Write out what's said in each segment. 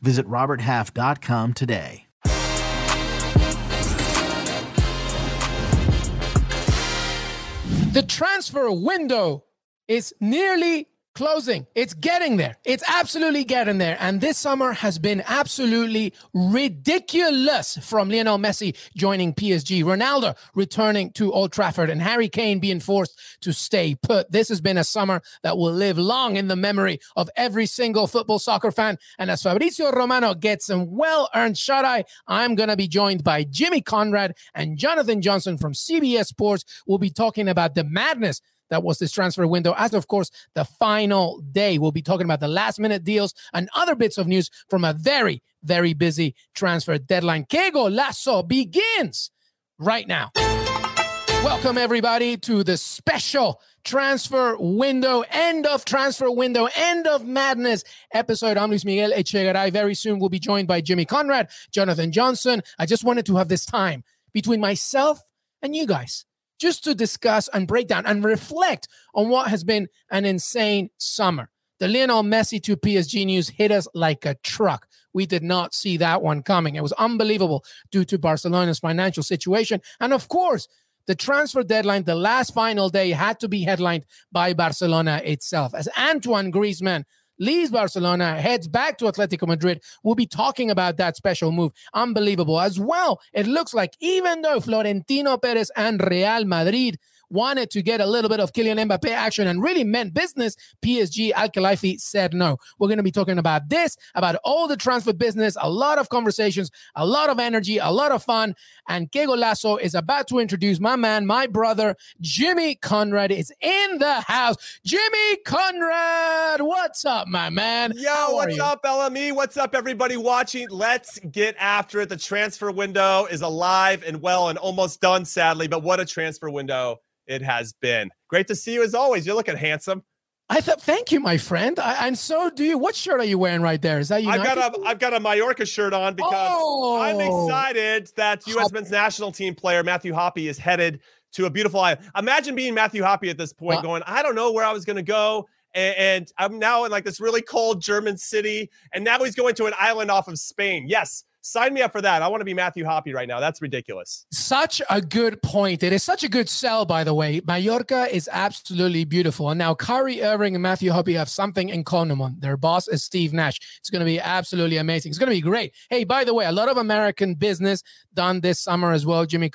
Visit RobertHalf.com today. The transfer window is nearly closing. It's getting there. It's absolutely getting there. And this summer has been absolutely ridiculous from Lionel Messi joining PSG, Ronaldo returning to Old Trafford, and Harry Kane being forced to stay put. This has been a summer that will live long in the memory of every single football soccer fan. And as Fabrizio Romano gets some well earned shut eye, I'm going to be joined by Jimmy Conrad and Jonathan Johnson from CBS Sports. We'll be talking about the madness that was this transfer window. As of course, the final day, we'll be talking about the last minute deals and other bits of news from a very, very busy transfer deadline. Que Golazo begins right now. Welcome, everybody, to the special transfer window, end of transfer window, end of madness episode. I'm Luis Miguel Echegaray. Very soon, we'll be joined by Jimmy Conrad, Jonathan Johnson. I just wanted to have this time between myself and you guys just to discuss and break down and reflect on what has been an insane summer. The Lionel Messi to PSG news hit us like a truck. We did not see that one coming. It was unbelievable due to Barcelona's financial situation. And of course, the transfer deadline, the last final day, had to be headlined by Barcelona itself. As Antoine Griezmann leaves Barcelona, heads back to Atletico Madrid. We'll be talking about that special move. Unbelievable. As well, it looks like even though Florentino Perez and Real Madrid wanted to get a little bit of Kylian Mbappe action and really meant business, PSG Al Khelaifi said no. We're going to be talking about this, about all the transfer business, a lot of conversations, a lot of energy, a lot of fun. And Que Golazo is about to introduce my man, my brother, Jimmy Conrad is in the house. Jimmy Conrad, what's up, my man? Yo, what's up, LME? What's up, everybody watching? Let's get after it. The transfer window is alive and well and almost done, sadly, but what a transfer window it has been. Great to see you as always. You're looking handsome. I thought, thank you, my friend. I, and so do you. What shirt are you wearing right there? Is that you? I've got a I've got a Mallorca shirt on because oh. I'm excited that U.S. men's national team player Matthew Hoppe is headed to a beautiful island. Imagine being Matthew Hoppe at this point, going, I don't know where I was going to go, and, and I'm now in like this really cold German city, and now he's going to an island off of Spain. Yes, Sign me up for that. I want to be Matthew Hoppe right now. That's ridiculous. Such a good point. It is such a good sell, by the way. Mallorca is absolutely beautiful. And now Kyrie Irving and Matthew Hoppe have something in common. Their boss is Steve Nash. It's going to be absolutely amazing. It's going to be great. Hey, by the way, a lot of American business done this summer as well. Jimmy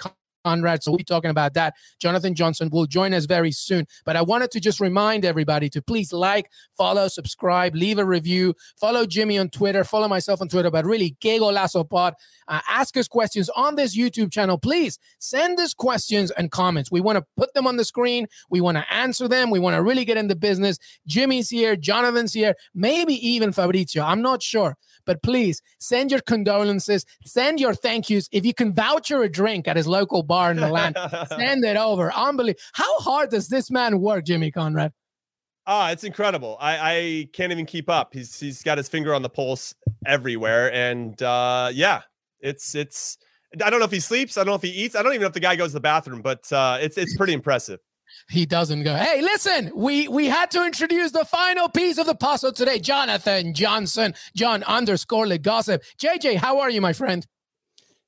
Conrad. So we'll be talking about that. Jonathan Johnson will join us very soon. But I wanted to just remind everybody to please like, follow, subscribe, leave a review, follow Jimmy on Twitter, follow myself on Twitter, but really, Que Golazo Pod. Uh, ask us questions on this YouTube channel. Please send us questions and comments. We want to put them on the screen. We want to answer them. We want to really get into business. Jimmy's here, Jonathan's here, maybe even Fabrizio. I'm not sure. But please send your condolences, send your thank yous. If you can voucher a drink at his local bar in Milan, send it over. Unbelievable. How hard does this man work, Jimmy Conrad? Ah, it's incredible. I, I can't even keep up. He's he's got his finger on the pulse everywhere, and uh, yeah, it's it's. I don't know if he sleeps. I don't know if he eats. I don't even know if the guy goes to the bathroom, but uh, it's it's pretty impressive he doesn't go. Hey, listen, we we had to introduce the final piece of the puzzle today. Jonathan Johnson, John underscore the gossip. JJ, how are you, my friend?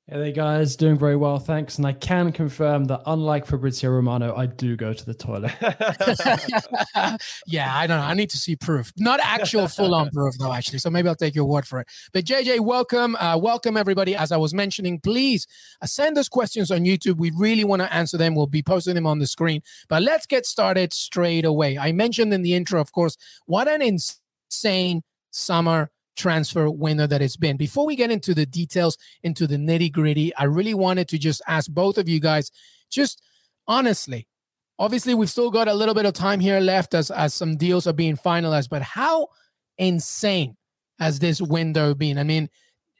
Hey there, guys. Doing very well, thanks. And I can confirm that, unlike Fabrizio Romano, I do go to the toilet. yeah, I don't know. I need to see proof. Not actual full on proof, though, actually. So maybe I'll take your word for it. But JJ, welcome. Uh, welcome, everybody. As I was mentioning, please uh, send us questions on YouTube. We really want to answer them. We'll be posting them on the screen. But let's get started straight away. I mentioned in the intro, of course, what an insane summer transfer window that it's been. Before we get into the details, into the nitty gritty, I really wanted to just ask both of you guys, just honestly, obviously we've still got a little bit of time here left as, as some deals are being finalized, but how insane has this window been? I mean,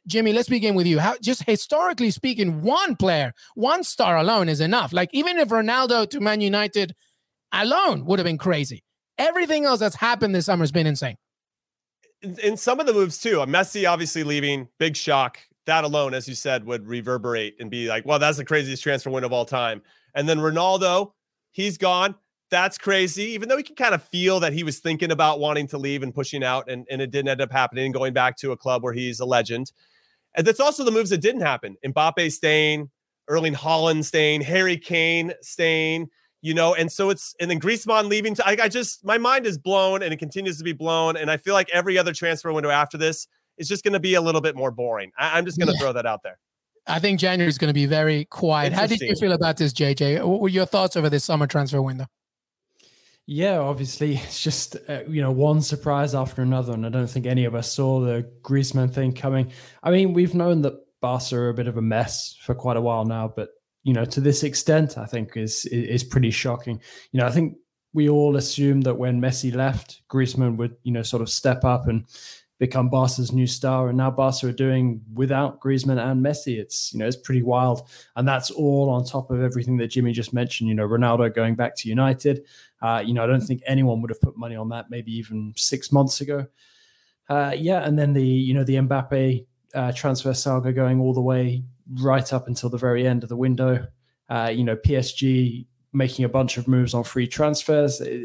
Jimmy, let's begin with you. How just historically speaking, one player, one star alone is enough. Like even if Ronaldo to Man United alone would have been crazy. Everything else that's happened this summer has been insane. In, some of the moves too, a Messi obviously leaving, big shock. That alone, as you said, would reverberate and be like, well, that's the craziest transfer window of all time. And then Ronaldo, he's gone that's crazy. Even though he can kind of feel that he was thinking about wanting to leave and pushing out, and, and it didn't end up happening, going back to a club where he's a legend. And that's also the moves that didn't happen. Mbappe staying, Erling Haaland staying, Harry Kane staying, you know, and so it's and then Griezmann leaving. To, I, I just my mind is blown and it continues to be blown. And I feel like every other transfer window after this is just going to be a little bit more boring. I, am just going to yeah. throw that out there. I think January is going to be very quiet. How did you feel about this, JJ? What were your thoughts over this summer transfer window? Yeah, obviously, it's just uh, you know one surprise after another, and I don't think any of us saw the Griezmann thing coming. I mean, we've known that Barca are a bit of a mess for quite a while now, but you know to this extent, I think is is pretty shocking. You know, I think we all assumed that when Messi left, Griezmann would you know sort of step up and become Barca's new star, and now Barca are doing without Griezmann and Messi. It's you know it's pretty wild, and that's all on top of everything that Jimmy just mentioned. You know, Ronaldo going back to United. Uh, you know, I don't think anyone would have put money on that maybe even six months ago. Uh, yeah, and then the you know the Mbappe uh, transfer saga going all the way right up until the very end of the window. Uh, you know, PSG making a bunch of moves on free transfers. Uh,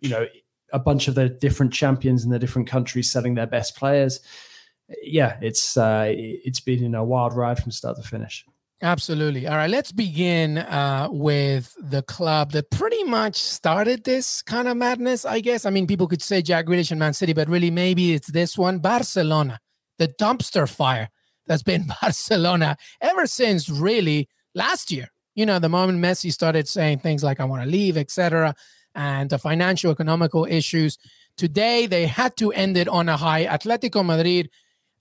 you know, a bunch of the different champions in the different countries selling their best players. Yeah, it's uh, it's been a wild ride from start to finish. Absolutely. All right, let's begin uh, with the club that pretty much started this kind of madness. I guess. I mean, people could say Jack Grealish and Man City, but really, maybe it's this one, Barcelona, the dumpster fire that's been Barcelona ever since really last year. You know, the moment Messi started saying things like "I want to leave," etc and the financial economical issues. Today, they had to end it on a high. Atletico Madrid,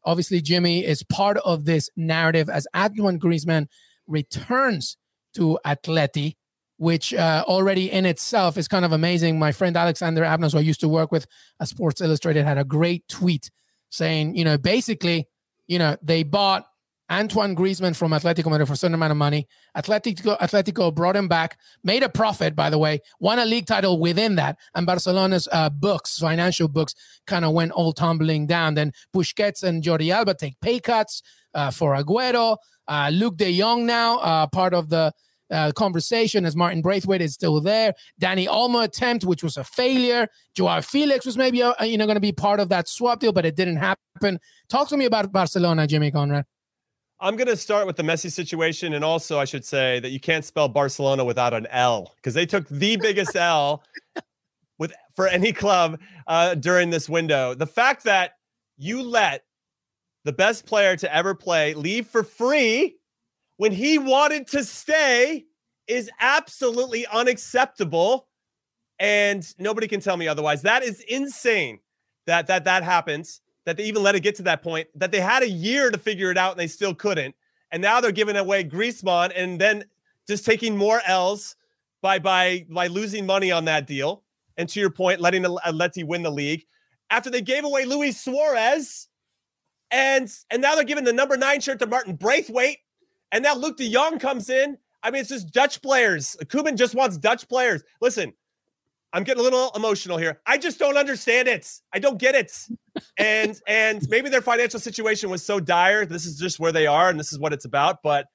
obviously, Jimmy is part of this narrative as Antoine Griezmann returns to Atleti, which uh, already in itself is kind of amazing. My friend Alexander Abnos, who I used to work with at Sports Illustrated, had a great tweet saying, you know, basically, you know, they bought Antoine Griezmann from Atletico Madrid for a certain amount of money. Atletico, Atletico brought him back, made a profit, by the way, won a league title within that. And Barcelona's uh, books, financial books, kind of went all tumbling down. Then Busquets and Jordi Alba take pay cuts uh, for Aguero. Uh, Luuk de Jong now, uh, part of the uh, conversation as Martin Braithwaite is still there. Dani Olmo attempt, which was a failure. Joao Felix was maybe uh, you know going to be part of that swap deal, but it didn't happen. Talk to me about Barcelona, Jimmy Conrad. I'm going to start with the Messi situation. And also, I should say that you can't spell Barcelona without an L because they took the biggest L with for any club uh, during this window. The fact that you let the best player to ever play leave for free when he wanted to stay is absolutely unacceptable. And nobody can tell me otherwise. That is insane that that that happens that they even let it get to that point, that they had a year to figure it out and they still couldn't. And now they're giving away Griezmann and then just taking more L's by by by losing money on that deal. And to your point, letting Atleti uh, win the league after they gave away Luis Suarez, and and now they're giving the number nine shirt to Martin Braithwaite, and now Luuk de Jong comes in. I mean, it's just Dutch players. Koeman just wants Dutch players. Listen, I'm getting a little emotional here. I just don't understand it. I don't get it. and and maybe their financial situation was so dire. This is just where they are, and this is what it's about. But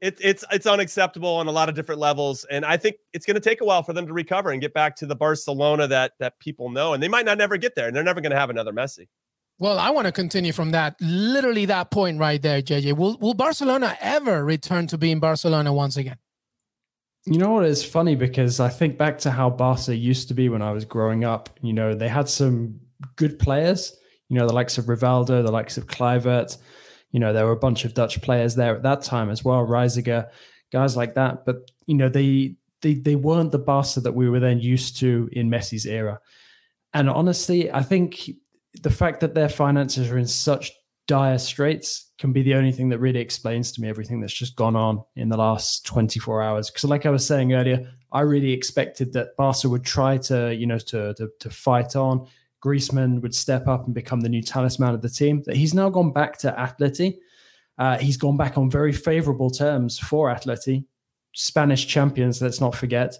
it, it's it's unacceptable on a lot of different levels, and I think it's going to take a while for them to recover and get back to the Barcelona that that people know. And they might not never get there, and they're never going to have another Messi. Well, I want to continue from that, literally that point right there, JJ. Will will Barcelona ever return to being Barcelona once again? You know what? It's funny because I think back to how Barca used to be when I was growing up. You know, they had some good players, you know, the likes of Rivaldo, the likes of Kluivert. You know, there were a bunch of Dutch players there at that time as well, Reiziger, guys like that. But, you know, they, they, they weren't the Barca that we were then used to in Messi's era. And honestly, I think the fact that their finances are in such dire straits can be the only thing that really explains to me everything that's just gone on in the last 24 hours. Because, like I was saying earlier, I really expected that Barca would try to, you know, to to, to fight on, Griezmann would step up and become the new talisman of the team. That he's now gone back to Atleti. Uh, he's gone back on very favorable terms for Atleti, Spanish champions. Let's not forget.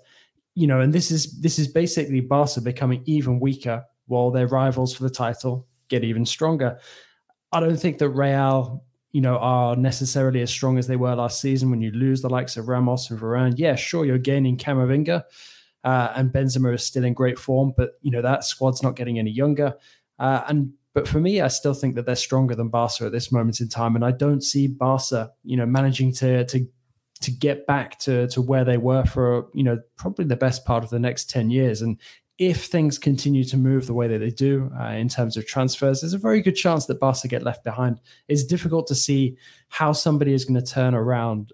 You know, and this is this is basically Barca becoming even weaker while their rivals for the title get even stronger. I don't think that Real, you know, are necessarily as strong as they were last season. When you lose the likes of Ramos and Varane, yeah, sure, you're gaining Camavinga, uh, and Benzema is still in great form, but you know that squad's not getting any younger. Uh, and but for me, I still think that they're stronger than Barca at this moment in time, and I don't see Barca, you know, managing to to to get back to to where they were for you know probably the best part of the next 10 years and if things continue to move the way that they do uh, in terms of transfers, there's a very good chance that Barca get left behind. It's difficult to see how somebody is going to turn around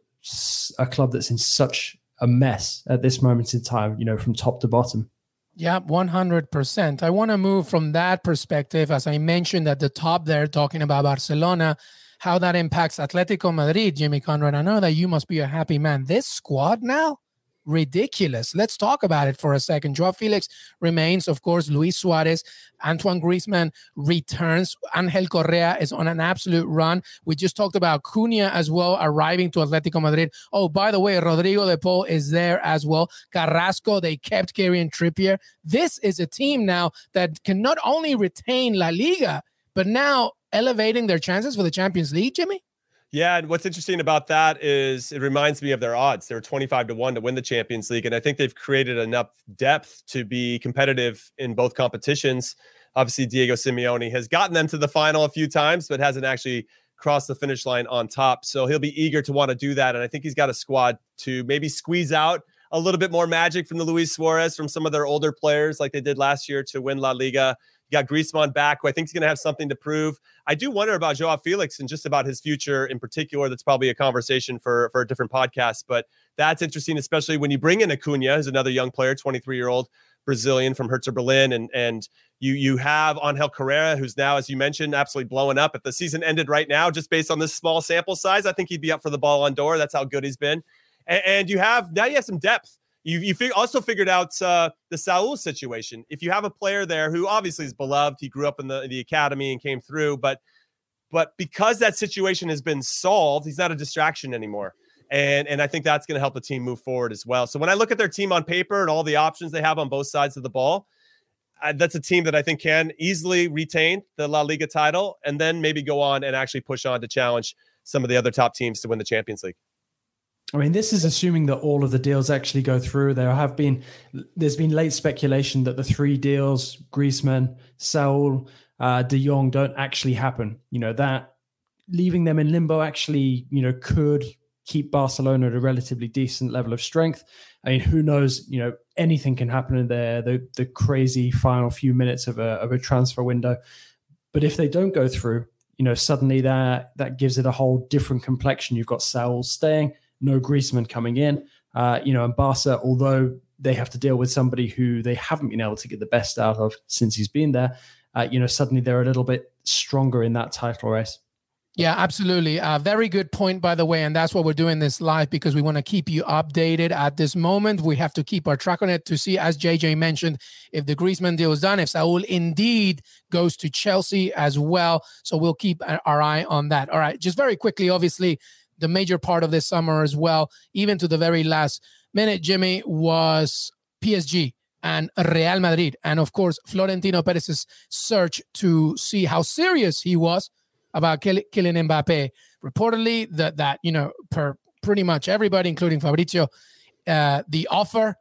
a club that's in such a mess at this moment in time, you know, from top to bottom. Yeah, 100%. I want to move from that perspective, as I mentioned at the top there, talking about Barcelona, how that impacts Atletico Madrid. Jimmy Conrad, I know that you must be a happy man. This squad now, ridiculous. Let's talk about it for a second. Joao Felix remains, of course, Luis Suarez, Antoine Griezmann returns. Angel Correa is on an absolute run. We just talked about Cunha as well arriving to Atletico Madrid. Oh, by the way, Rodrigo de Paul is there as well. Carrasco, they kept Kieran Trippier. This is a team now that can not only retain La Liga, but now elevating their chances for the Champions League, Jimmy? Yeah, and what's interesting about that is it reminds me of their odds. They're 25 to 1 to win the Champions League. And I think they've created enough depth to be competitive in both competitions. Obviously, Diego Simeone has gotten them to the final a few times, but hasn't actually crossed the finish line on top. So he'll be eager to want to do that. And I think he's got a squad to maybe squeeze out a little bit more magic from the Luis Suarez, from some of their older players like they did last year to win La Liga. You got Griezmann back, who I think is going to have something to prove. I do wonder about Joao Felix and just about his future in particular. That's probably a conversation for for a different podcast, but that's interesting, especially when you bring in a Cunha, who's another young player, 23 year old Brazilian from Hertha Berlin, and and you you have Angel Correa, who's now, as you mentioned, absolutely blowing up. If the season ended right now, just based on this small sample size, I think he'd be up for the Ballon d'Or. That's how good he's been. And, and you have now you have some depth you you fig- also figured out uh, the Saul situation. If you have a player there who obviously is beloved, he grew up in the the academy and came through, but but because that situation has been solved, he's not a distraction anymore. And and I think that's going to help the team move forward as well. So when I look at their team on paper and all the options they have on both sides of the ball, uh, that's a team that I think can easily retain the La Liga title and then maybe go on and actually push on to challenge some of the other top teams to win the Champions League. I mean, this is assuming that all of the deals actually go through. There have been, there's been late speculation that the three deals, Griezmann, Saul, uh, De Jong, don't actually happen. You know that leaving them in limbo actually, you know, could keep Barcelona at a relatively decent level of strength. I mean, who knows? You know, anything can happen in there. The the crazy final few minutes of a of a transfer window. But if they don't go through, you know, suddenly that that gives it a whole different complexion. You've got Saul staying no Griezmann coming in. Uh, you know, and Barca, although they have to deal with somebody who they haven't been able to get the best out of since he's been there, uh, you know, suddenly they're a little bit stronger in that title race. Yeah, absolutely. Uh, very good point, by the way. And that's why we're doing this live because we want to keep you updated at this moment. We have to keep our track on it to see, as JJ mentioned, if the Griezmann deal is done, if Saul indeed goes to Chelsea as well. So we'll keep our eye on that. All right. Just very quickly, obviously, the major part of this summer as well, even to the very last minute, Jimmy, was PSG and Real Madrid. And of course, Florentino Perez's search to see how serious he was about killing Mbappe. Reportedly, that, that you know, per pretty much everybody, including Fabrizio, uh, the offer,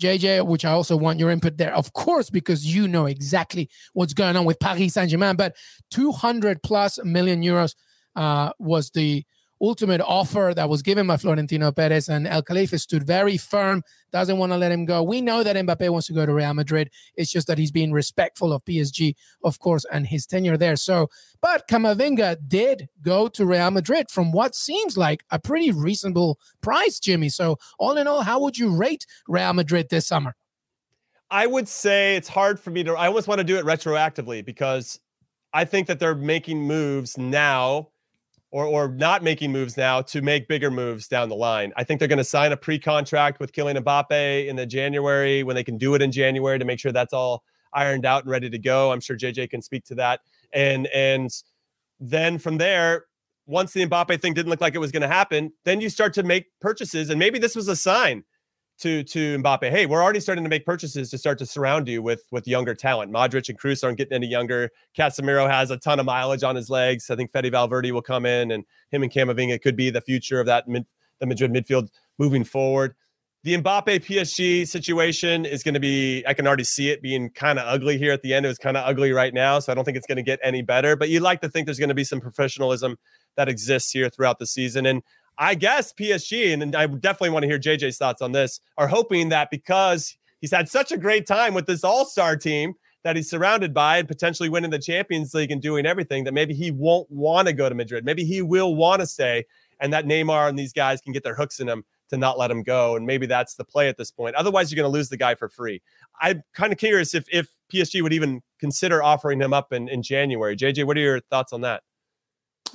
JJ, which I also want your input there, of course, because you know exactly what's going on with Paris Saint Germain. But 200 plus million euros uh, was the ultimate offer that was given by Florentino Perez, and Al Khelaifi stood very firm, doesn't want to let him go. We know that Mbappe wants to go to Real Madrid. It's just that he's being respectful of PSG, of course, and his tenure there. So, but Camavinga did go to Real Madrid from what seems like a pretty reasonable price, Jimmy. So, all in all, how would you rate Real Madrid this summer? I would say it's hard for me to, I always want to do it retroactively because I think that they're making moves now or or not making moves now to make bigger moves down the line. I think they're going to sign a pre-contract with Kylian Mbappe in the January when they can do it in January to make sure that's all ironed out and ready to go. I'm sure JJ can speak to that. And and then from there, once the Mbappe thing didn't look like it was going to happen, then you start to make purchases. And maybe this was a sign to to Mbappe. Hey, we're already starting to make purchases to start to surround you with with younger talent. Modric and Kroos aren't getting any younger. Casemiro has a ton of mileage on his legs. I think Fede Valverde will come in, and him and Camavinga could be the future of that mid, the Madrid midfield moving forward. The Mbappe PSG situation is going to be, I can already see it being kind of ugly here at the end. It was kind of ugly right now. So I don't think it's going to get any better. But you'd like to think there's going to be some professionalism that exists here throughout the season. And I guess PSG, and I definitely want to hear JJ's thoughts on this, are hoping that because he's had such a great time with this all star team that he's surrounded by and potentially winning the Champions League and doing everything, that maybe he won't want to go to Madrid. Maybe he will want to stay, and that Neymar and these guys can get their hooks in him to not let him go. And maybe that's the play at this point. Otherwise, you're going to lose the guy for free. I'm kind of curious if if PSG would even consider offering him up in, in January. JJ, what are your thoughts on that?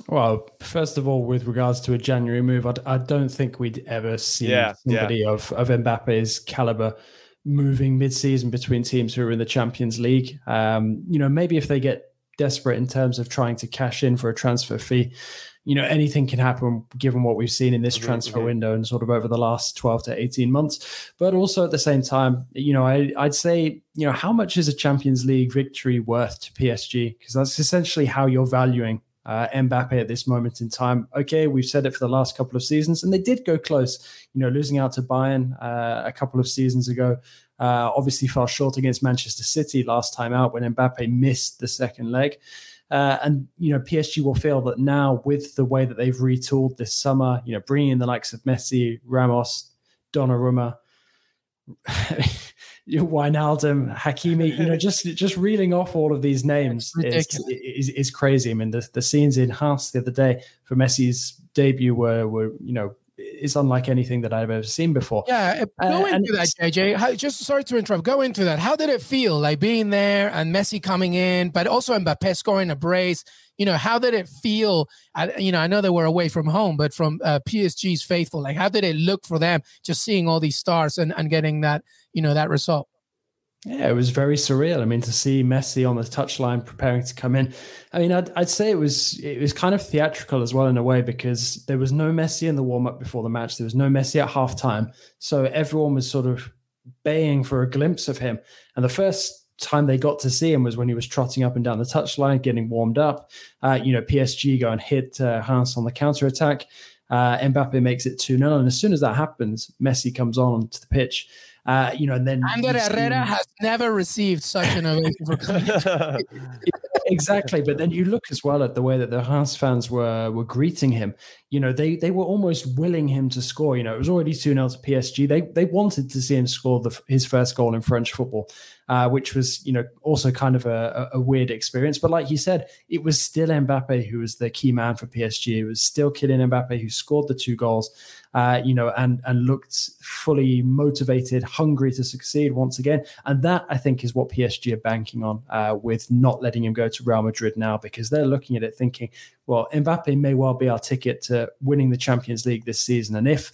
Well, first of all, with regards to a January move, I, I don't think we'd ever see yeah, somebody yeah. of of Mbappe's caliber moving mid-season between teams who are in the Champions League. Um, you know, maybe if they get desperate in terms of trying to cash in for a transfer fee, you know anything can happen given what we've seen in this mm-hmm, transfer mm-hmm. window and sort of over the last 12 to 18 months but also at the same time you know I, i'd say you know how much is a champions league victory worth to psg because that's essentially how you're valuing uh, Mbappe at this moment in time. Okay, we've said it for the last couple of seasons, and they did go close. You know, losing out to Bayern uh, a couple of seasons ago. Uh, obviously, fell short against Manchester City last time out when Mbappe missed the second leg. Uh, and you know, PSG will feel that now with the way that they've retooled this summer, you know, bringing in the likes of Messi, Ramos, Donnarumma, Wijnaldum, Hakimi, you know, just just reeling off all of these names is, is, is crazy. I mean, the the scenes in Reims the other day for Messi's debut were were you know is unlike anything that I've ever seen before. Yeah, go uh, into that, JJ. How, just sorry to interrupt. Go into that. How did it feel like being there and Messi coming in, but also Mbappe scoring a brace? You know, how did it feel? I, you know, I know they were away from home, but from uh, PSG's faithful, like how did it look for them just seeing all these stars and, and getting that, you know, that result? Yeah, it was very surreal. I mean, to see Messi on the touchline preparing to come in. I mean, I'd, I'd say it was it was kind of theatrical as well in a way because there was no Messi in the warm up before the match. There was no Messi at halftime, so everyone was sort of baying for a glimpse of him. And the first time they got to see him was when he was trotting up and down the touchline, getting warmed up. Uh, you know, PSG go and hit uh, Reims on the counter attack. Uh, Mbappe makes it 2 0. And as soon as that happens, Messi comes on to the pitch. Uh, you know, and then Ander Herrera has never received such an ovation exactly. But then you look as well at the way that the Reims fans were were greeting him. You know, they they were almost willing him to score. You know, it was already 2 0 to PSG. They they wanted to see him score the, his first goal in French football uh, which was you know also kind of a, a, weird experience. But like you said, it was still Mbappe who was the key man for PSG. It was still Kylian Mbappe who scored the two goals, uh, you know, and and looked fully motivated, hungry to succeed once again. And that I think is what PSG are banking on uh, with not letting him go to Real Madrid now because they're looking at it thinking, well, Mbappe may well be our ticket to winning the Champions League this season, and if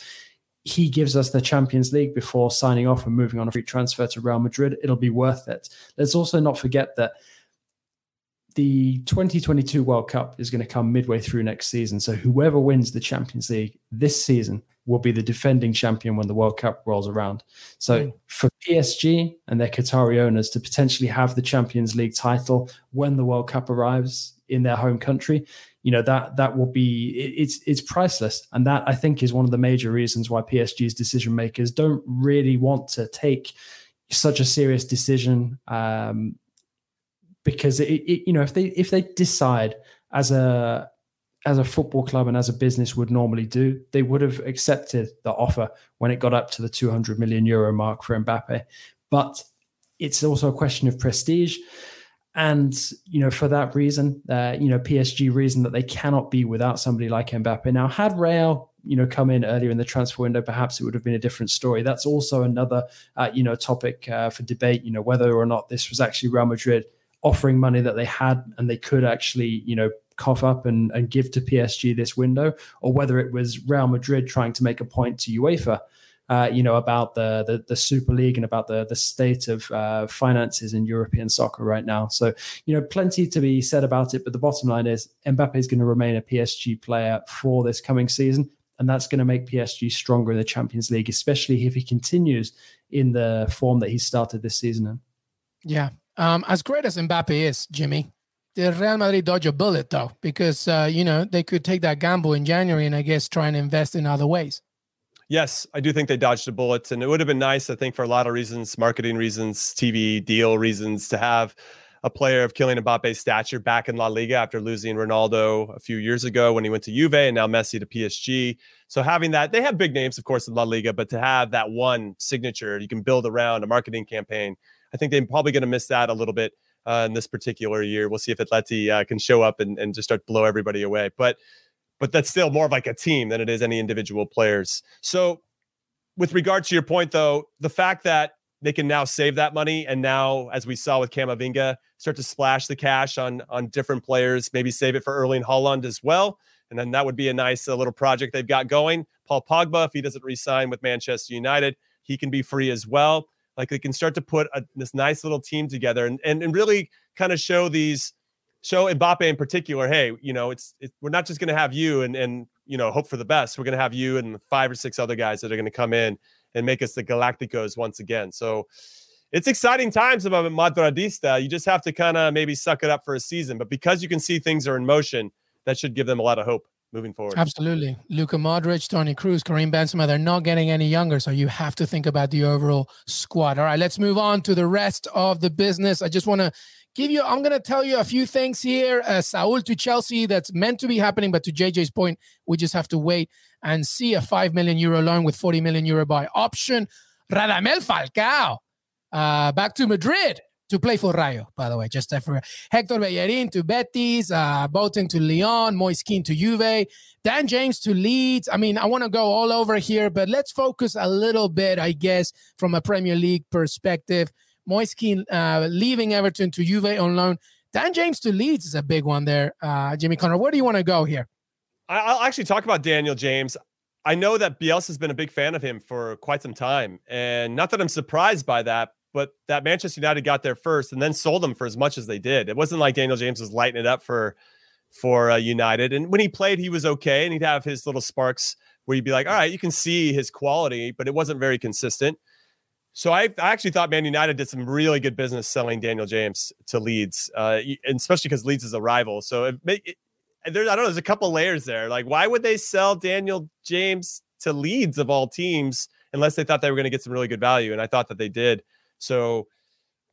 he gives us the Champions League before signing off and moving on a free transfer to Real Madrid, it'll be worth it. Let's also not forget that the 2022 World Cup is going to come midway through next season. So whoever wins the Champions League this season will be the defending champion when the World Cup rolls around. So mm. for PSG and their Qatari owners to potentially have the Champions League title when the World Cup arrives in their home country, you know that that will be it's it's priceless and that i think is one of the major reasons why psg's decision makers don't really want to take such a serious decision um, because it, it, you know if they if they decide as a as a football club and as a business would normally do they would have accepted the offer when it got up to the 200 million euro mark for mbappe but it's also a question of prestige and you know, for that reason, uh, you know, PSG reason that they cannot be without somebody like Mbappe. Now, had Real, you know, come in earlier in the transfer window, perhaps it would have been a different story. That's also another, uh, you know, topic uh, for debate. You know, whether or not this was actually Real Madrid offering money that they had and they could actually, you know, cough up and, and give to PSG this window, or whether it was Real Madrid trying to make a point to UEFA uh, you know, about the, the, the Super League and about the the state of uh, finances in European soccer right now. So, you know, plenty to be said about it. But the bottom line is Mbappe is going to remain a PSG player for this coming season. And that's going to make PSG stronger in the Champions League, especially if he continues in the form that he started this season in. Yeah. Um, as great as Mbappe is, Jimmy, the Real Madrid dodge a bullet though, because uh, you know they could take that gamble in January and I guess try and invest in other ways. Yes, I do think they dodged a bullet, and it would have been nice, I think, for a lot of reasons, marketing reasons, TV deal reasons, to have a player of Kylian Mbappe's stature back in La Liga after losing Ronaldo a few years ago when he went to Juve and now Messi to PSG. So having that, they have big names, of course, in La Liga, but to have that one signature you can build around a marketing campaign, I think they're probably going to miss that a little bit uh, in this particular year. We'll see if Atleti uh, can show up and, and just start blow everybody away. But but that's still more of like a team than it is any individual players. So with regard to your point, though, the fact that they can now save that money and now, as we saw with Camavinga, start to splash the cash on on different players, maybe save it for Erling Haaland as well. And then that would be a nice uh, little project they've got going. Paul Pogba, if he doesn't resign with Manchester United, he can be free as well. Like they can start to put a, this nice little team together and, and, and really kind of show these, show Mbappe in particular, hey, you know, it's, it, we're not just going to have you and, and, you know, hope for the best. We're going to have you and five or six other guys that are going to come in and make us the Galacticos once again. So it's exciting times about Madridista. You just have to kind of maybe suck it up for a season. But because you can see things are in motion, that should give them a lot of hope moving forward. Absolutely. Luka Modric, Toni Kroos, Karim Benzema, they're not getting any younger. So you have to think about the overall squad. All right, let's move on to the rest of the business. I just want to give you, I'm going to tell you a few things here. Uh, Saul to Chelsea, that's meant to be happening. But to JJ's point, we just have to wait and see a 5 million euro loan with 40 million euro buy option. Radamel Falcao, uh, back to Madrid to play for Rayo, by the way, just Hector Bellerin to Betis, uh, Boateng to Lyon, Moise Kean to Juve, Dan James to Leeds. I mean, I want to go all over here, but let's focus a little bit, I guess, from a Premier League perspective. Moise Kean uh, leaving Everton to Juve on loan. Dan James to Leeds is a big one there. Uh, Jimmy Conrad, where do you want to go here? I'll actually talk about Daniel James. I know that Bielsa has been a big fan of him for quite some time, and not that I'm surprised by that, but that Manchester United got there first and then sold him for as much as they did. It wasn't like Daniel James was lighting it up for for uh, United. And when he played, he was okay, and he'd have his little sparks where you'd be like, all right, you can see his quality, but it wasn't very consistent. So I, I actually thought Man United did some really good business selling Daniel James to Leeds, uh, especially because Leeds is a rival. So it, it, there, I don't know, there's a couple layers there. Like, why would they sell Daniel James to Leeds of all teams unless they thought they were going to get some really good value? And I thought that they did. So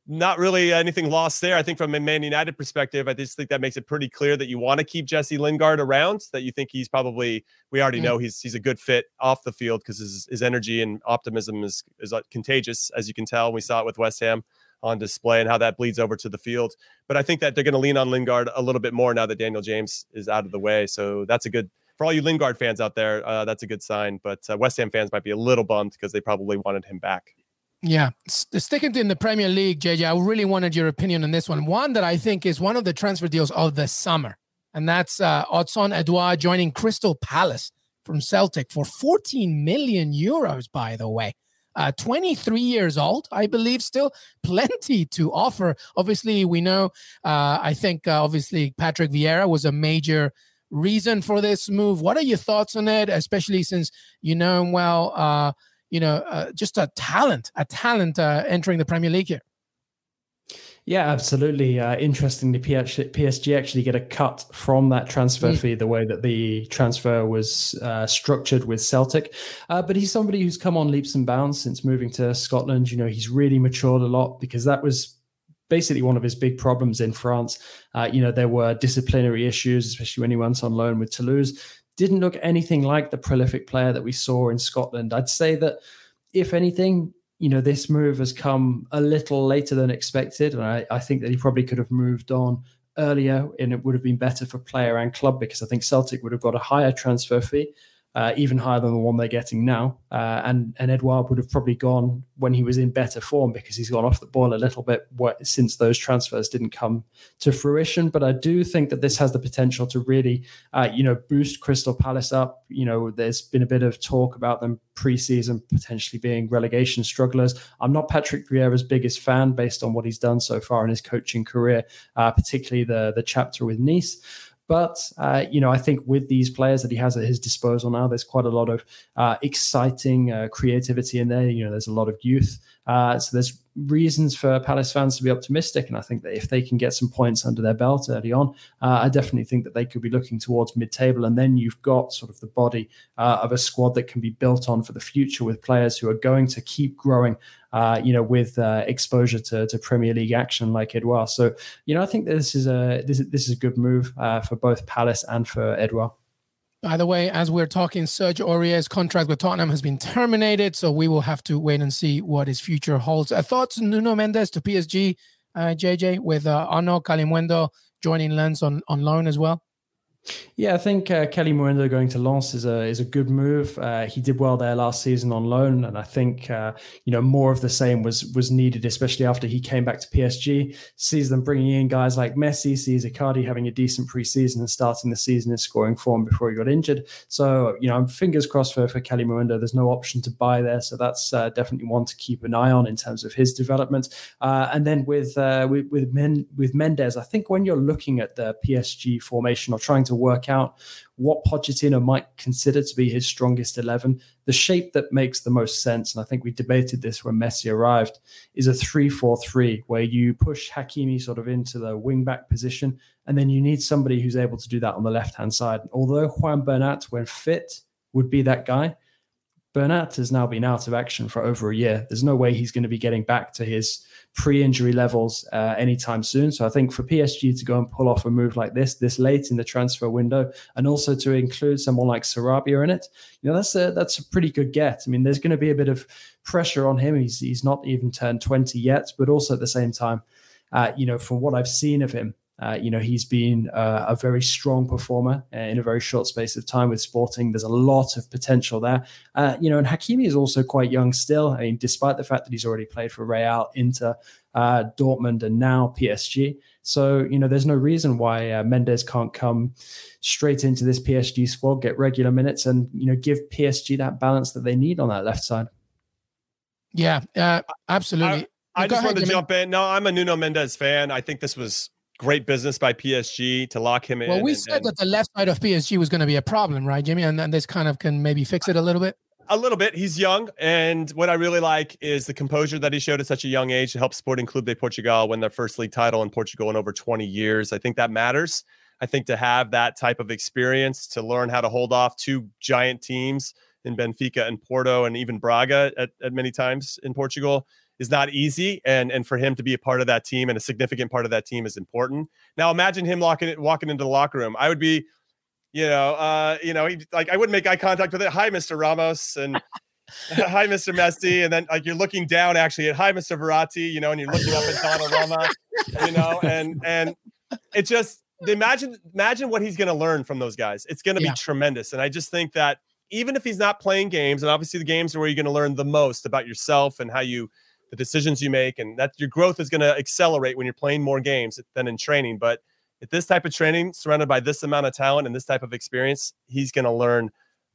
not really anything lost there. I think from a Man United perspective, I just think that makes it pretty clear that you want to keep Jesse Lingard around. That you think he's probably we already mm. know he's he's a good fit off the field because his his energy and optimism is is uh, contagious, as you can tell. We saw it with West Ham on display and how that bleeds over to the field. But I think that they're going to lean on Lingard a little bit more now that Daniel James is out of the way. So that's a good for all you Lingard fans out there. Uh, that's a good sign. But uh, West Ham fans might be a little bummed because they probably wanted him back. Yeah, sticking in the Premier League, JJ, I really wanted your opinion on this one. One that I think is one of the transfer deals of the summer, and that's uh, Odsonne Edouard joining Crystal Palace from Celtic for 14 million euros. By the way, uh, 23 years old, I believe, still plenty to offer. Obviously, we know. Uh, I think uh, obviously Patrick Vieira was a major reason for this move. What are your thoughts on it, especially since you know him well? You know, uh, just a talent, a talent uh, entering the Premier League here. Yeah, absolutely. Uh, interestingly, PSG actually get a cut from that transfer mm. fee, the way that the transfer was uh, structured with Celtic. Uh, but he's somebody who's come on leaps and bounds since moving to Scotland. You know, he's really matured a lot because that was basically one of his big problems in France. Uh, you know, there were disciplinary issues, especially when he went on loan with Toulouse didn't look anything like the prolific player that we saw in Scotland. I'd say that, if anything, you know, this move has come a little later than expected. And I, I think that he probably could have moved on earlier and it would have been better for player and club because I think Celtic would have got a higher transfer fee. Uh, even higher than the one they're getting now. Uh, and and Edouard would have probably gone when he was in better form because he's gone off the boil a little bit since those transfers didn't come to fruition. But I do think that this has the potential to really, uh, you know, boost Crystal Palace up. You know, there's been a bit of talk about them preseason potentially being relegation strugglers. I'm not Patrick Vieira's biggest fan based on what he's done so far in his coaching career, uh, particularly the the chapter with Nice. But uh, you know, I think with these players that he has at his disposal now, there's quite a lot of uh, exciting uh, creativity in there. You know, there's a lot of youth, uh, so there's reasons for Palace fans to be optimistic. And I think that if they can get some points under their belt early on, uh, I definitely think that they could be looking towards mid-table. And then you've got sort of the body uh, of a squad that can be built on for the future with players who are going to keep growing. Uh, you know, with uh, exposure to, to Premier League action like Edouard. So, you know, I think this is a this is, this is a good move uh, for both Palace and for Edouard. By the way, as we're talking, Serge Aurier's contract with Tottenham has been terminated, so we will have to wait and see what his future holds. Uh, thoughts, Nuno Mendes to PSG, uh, JJ, with uh, Arnaud Kalimuendo joining Lens on, on loan as well? Yeah, I think uh, Kalimuendo going to Lens is a is a good move. Uh, he did well there last season on loan, and I think uh, you know more of the same was was needed, especially after he came back to PSG. Sees them bringing in guys like Messi, sees Icardi having a decent preseason and starting the season in scoring form before he got injured. So you know, I'm fingers crossed for for Kalimuendo. There's no option to buy there, so that's uh, definitely one to keep an eye on in terms of his development. Uh, and then with uh, with with, Men- with Mendes, I think when you're looking at the PSG formation or trying to to work out what Pochettino might consider to be his strongest 11. The shape that makes the most sense, and I think we debated this when Messi arrived, is a 3 4 3, where you push Hakimi sort of into the wing back position, and then you need somebody who's able to do that on the left hand side. Although Juan Bernat, when fit, would be that guy, Bernat has now been out of action for over a year. There's no way he's going to be getting back to his pre-injury levels uh, anytime soon. So I think for PSG to go and pull off a move like this this late in the transfer window, and also to include someone like Sarabia in it, you know that's a that's a pretty good get. I mean, there's going to be a bit of pressure on him. He's he's not even turned 20 yet, but also at the same time, uh, you know, from what I've seen of him, uh, you know, he's been uh, a very strong performer uh, in a very short space of time with Sporting. There's a lot of potential there. Uh, you know, and Hakimi is also quite young still. I mean, despite the fact that he's already played for Real, Inter, uh, Dortmund, and now PSG. So, you know, there's no reason why uh, Mendes can't come straight into this PSG squad, get regular minutes, and, you know, give PSG that balance that they need on that left side. Yeah, absolutely. I, I just want to jump in. No, I'm a Nuno Mendes fan. I think this was great business by PSG to lock him in. Well, we and, said and, that the left side of PSG was going to be a problem, right, Jimmy? And, and this kind of can maybe fix it a little bit. A little bit. He's young, and what I really like is the composure that he showed at such a young age to help Sporting Clube de Portugal win their first league title in Portugal in over 20 years. I think that matters. I think to have that type of experience, to learn how to hold off two giant teams in Benfica and Porto, and even Braga at, at many times in Portugal, is not easy, and and for him to be a part of that team and a significant part of that team is important. Now imagine him walking it, walking into the locker room. I would be, you know, uh, you know, he, like I wouldn't make eye contact with it. Hi, Mr. Ramos, and hi, Mr. Messi, and then like you're looking down actually at hi, Mr. Verratti, you know, and you're looking up at Donnarumma, you know, and and it just imagine imagine what he's going to learn from those guys. It's going to yeah. be tremendous, and I just think that even if he's not playing games, and obviously the games are where you're going to learn the most about yourself and how you the decisions you make, and that your growth is going to accelerate when you're playing more games than in training. But at this type of training, surrounded by this amount of talent and this type of experience, he's going to learn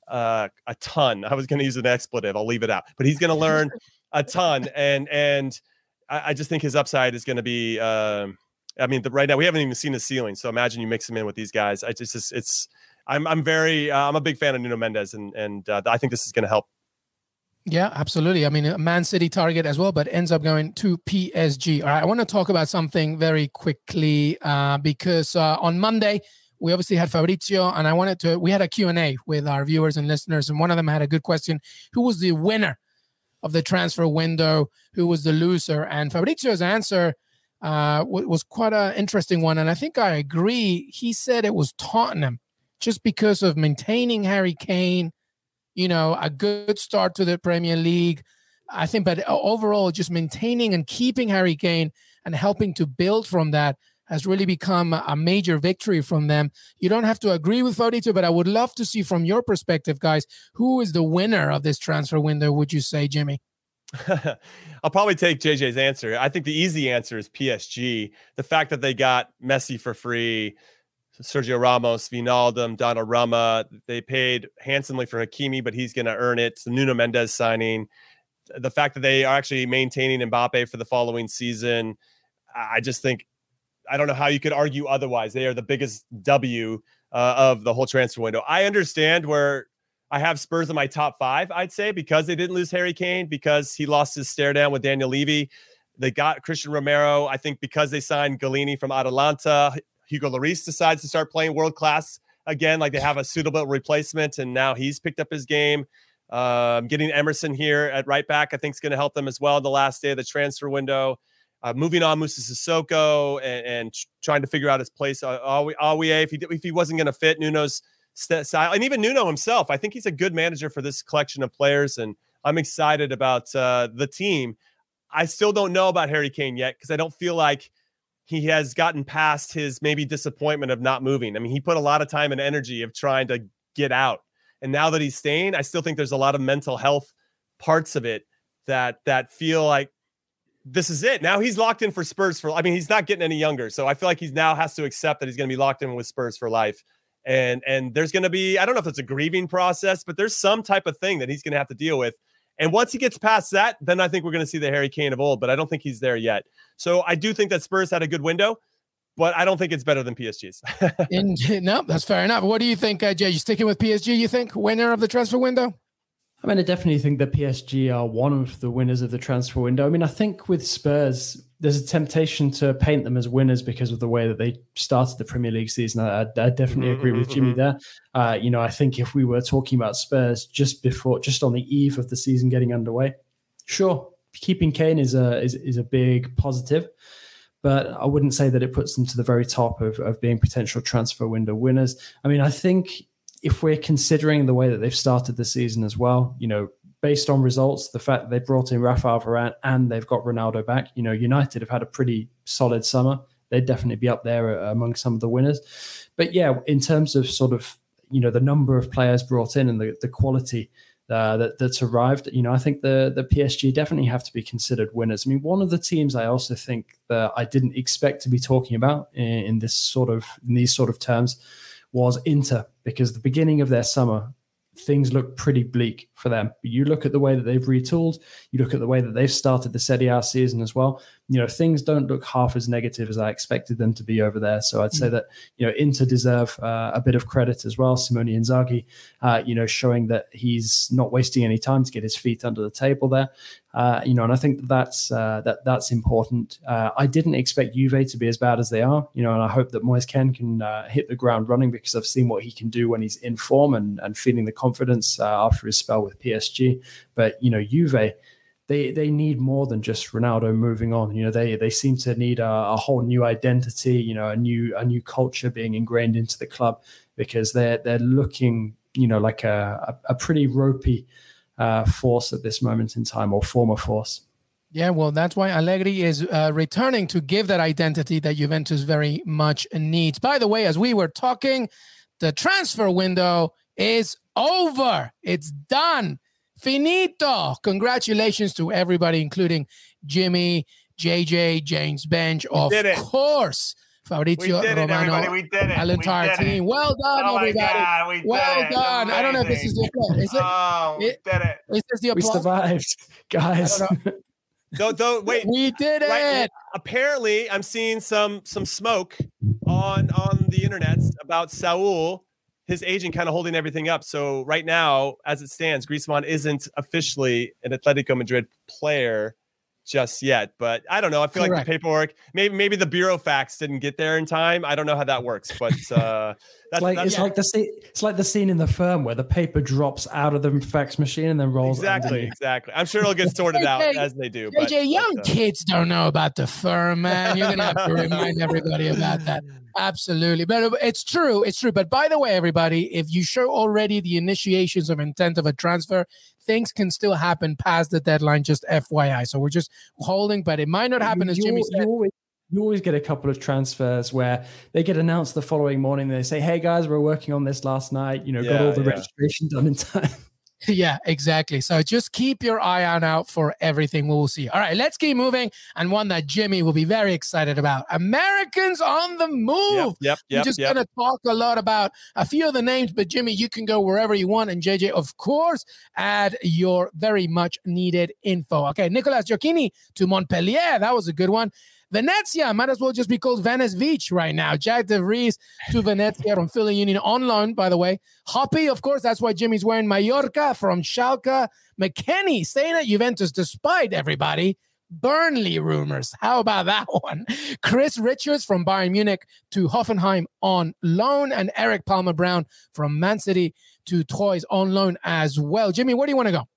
uh, a ton. I was going to use an expletive. I'll leave it out, but he's going to learn a ton. And and I, I, just think his upside is going to be. Um, I mean, the, right now we haven't even seen the ceiling. So imagine you mix him in with these guys. I just it's. it's I'm I'm very uh, I'm a big fan of Nuno Mendes, and and uh, I think this is going to help yeah, absolutely. I mean, a Man City target as well, but ends up going to PSG. All right, I want to talk about something very quickly uh, because uh, on Monday we obviously had Fabrizio, and I wanted to. We had a Q and A with our viewers and listeners, and one of them had a good question: Who was the winner of the transfer window? Who was the loser? And Fabrizio's answer uh, was quite an interesting one, and I think I agree. He said it was Tottenham, just because of maintaining Harry Kane you know, a good start to the Premier League. I think, but overall, just maintaining and keeping Harry Kane and helping to build from that has really become a major victory from them. You don't have to agree with Fabrizio, but I would love to see from your perspective, guys, who is the winner of this transfer window, would you say, Jimmy? I'll probably take JJ's answer. I think the easy answer is PSG. The fact that they got Messi for free, Sergio Ramos, Wijnaldum, Donnarumma, they paid handsomely for Hakimi, but he's going to earn it. The Nuno Mendes signing, the fact that they are actually maintaining Mbappe for the following season, I just think I don't know how you could argue otherwise. They are the biggest W uh, of the whole transfer window. I understand where I have Spurs in my top five, I'd say, because they didn't lose Harry Kane, because he lost his stare down with Daniel Levy. They got Cristian Romero, I think, because they signed Gollini from Atalanta. Hugo Lloris decides to start playing world class again, like they have a suitable replacement, and now he's picked up his game. Um, getting Emerson here at right back, I think, is going to help them as well. The last day of the transfer window, uh, moving on Moussa Sissoko and, and trying to figure out his place. Uh, Aouar, if he if he wasn't going to fit Nuno's style, and even Nuno himself, I think he's a good manager for this collection of players, and I'm excited about uh, the team. I still don't know about Harry Kane yet because I don't feel like he has gotten past his maybe disappointment of not moving. I mean, he put a lot of time and energy of trying to get out. And now that he's staying, I still think there's a lot of mental health parts of it that that feel like this is it. Now he's locked in for Spurs for I mean, he's not getting any younger. So I feel like he's now has to accept that he's going to be locked in with Spurs for life. And and there's going to be I don't know if it's a grieving process, but there's some type of thing that he's going to have to deal with. And once he gets past that, then I think we're going to see the Harry Kane of old, but I don't think he's there yet. So I do think that Spurs had a good window, but I don't think it's better than PSG's. In, no, that's fair enough. What do you think, uh, Jay? You sticking with PSG? You think winner of the transfer window? I mean, I definitely think that PSG are one of the winners of the transfer window. I mean, I think with Spurs, there's a temptation to paint them as winners because of the way that they started the Premier League season. I, I definitely mm-hmm, agree with Jimmy mm-hmm. there. Uh, you know, I think if we were talking about Spurs just before, just on the eve of the season getting underway, sure, keeping Kane is a is, is a big positive, but I wouldn't say that it puts them to the very top of, of being potential transfer window winners. I mean, I think if we're considering the way that they've started the season as well, you know, based on results, the fact that they brought in Rafael Varane and they've got Ronaldo back, you know, United have had a pretty solid summer. They'd definitely be up there uh, among some of the winners. But yeah, in terms of sort of, you know, the number of players brought in and the, the quality uh, that, that's arrived, you know, I think the the PSG definitely have to be considered winners. I mean, one of the teams I also think that I didn't expect to be talking about in, in this sort of in these sort of terms was Inter because the beginning of their summer things look pretty bleak for them. But you look at the way that they've retooled, you look at the way that they've started the Serie A season as well. You know, things don't look half as negative as I expected them to be over there. So I'd say mm. that you know Inter deserve uh, a bit of credit as well. Simone Inzaghi, uh, you know, showing that he's not wasting any time to get his feet under the table there. Uh, you know, and I think that's uh, that that's important. Uh, I didn't expect Juve to be as bad as they are, you know, and I hope that Moise Kean can uh, hit the ground running because I've seen what he can do when he's in form and and feeling the confidence uh, after his spell with PSG. But you know, Juve. They, they need more than just Ronaldo moving on. You know, they they seem to need a, a whole new identity. You know, a new a new culture being ingrained into the club because they're they're looking, you know, like a, a, pretty ropey uh, force at this moment in time or former force. Yeah, well, that's why Allegri is uh, returning to give that identity that Juventus very much needs. By the way, as we were talking, the transfer window is over. It's done. Finito. Congratulations to everybody, including Jimmy, JJ, James Benge, of course. Fabrizio Romano, we did it. Al entire team. Well done, oh everybody. God, we well did done. I don't know if this is the applause. Is it? Oh, we it, did it. Is this the applause? We survived, guys. Don't, don't wait. We did it. Right, apparently, I'm seeing some some smoke on on the internet about Saul, his agent, kind of holding everything up. So right now, as it stands, Griezmann isn't officially an Atletico Madrid player just yet. But I don't know. I feel Correct. like the paperwork, maybe maybe the burofax didn't get there in time. I don't know how that works, but uh, that's, like that's, it's yeah. like the scene, it's like the scene in the firm where the paper drops out of the fax machine and then rolls. Exactly, exactly. I'm sure it'll get sorted out as they do. But, young but, uh, kids don't know about the firm, man. You're gonna have to remind everybody about that. Absolutely. But it's true. It's true. But by the way, everybody, if you show already the initiations of intent of a transfer, things can still happen past the deadline, just FYI. So we're just holding, but it might not happen, you, as Jimmy said. You always, you always get a couple of transfers where they get announced the following morning. They say, "Hey guys, we're working on this last night. You know, yeah, got all the yeah. registration done in time." Yeah, exactly. So just keep your eye on out for everything we'll see. All right, let's keep moving. And one that Jimmy will be very excited about Americans on the move. Yep, yep, yep We're just yep. going to talk a lot about a few of the names, but Jimmy, you can go wherever you want. And JJ, of course, add your very much needed info. Okay, Nicolas Gioacchini to Montpellier. That was a good one. Venezia might as well just be called Venice Beach right now. Jack de Vries to Venezia from Philly Union on loan, by the way. Hoppe, of course, that's why Jimmy's wearing Mallorca from Schalke. McKennie staying at Juventus despite everybody. Burnley rumors. How about that one? Chris Richards from Bayern Munich to Hoffenheim on loan, and Erik Palmer Brown from Man City to Troyes on loan as well. Jimmy, where do you want to go?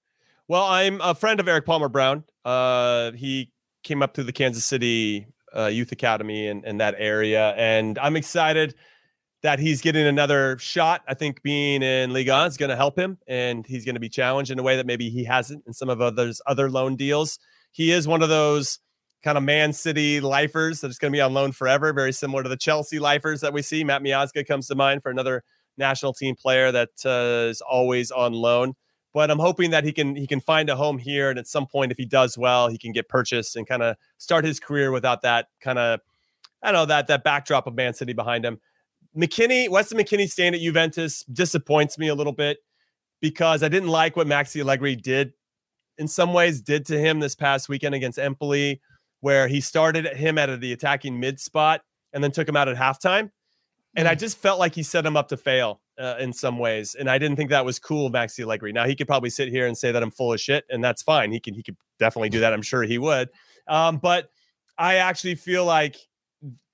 Well, I'm a friend of Erik Palmer Brown. Uh, he came up through the Kansas City uh, Youth Academy and, and that area. And I'm excited that he's getting another shot. I think being in Liga is going to help him, and he's going to be challenged in a way that maybe he hasn't in some of others other loan deals. He is one of those kind of Man City lifers that's going to be on loan forever, very similar to the Chelsea lifers that we see. Matt Miazga comes to mind for another national team player that uh, is always on loan but I'm hoping that he can he can find a home here, and at some point, if he does well, he can get purchased and kind of start his career without that kind of I don't know that that backdrop of Man City behind him. McKennie, Weston McKennie staying at Juventus disappoints me a little bit because I didn't like what Maxi Allegri did in some ways did to him this past weekend against Empoli, where he started him at the attacking mid spot and then took him out at halftime. And I mm. just felt like he set him up to fail uh, in some ways, and I didn't think that was cool, Maxi Allegri. Now he could probably sit here and say that I'm full of shit, and that's fine. He can he could definitely do that. I'm sure he would. Um, but I actually feel like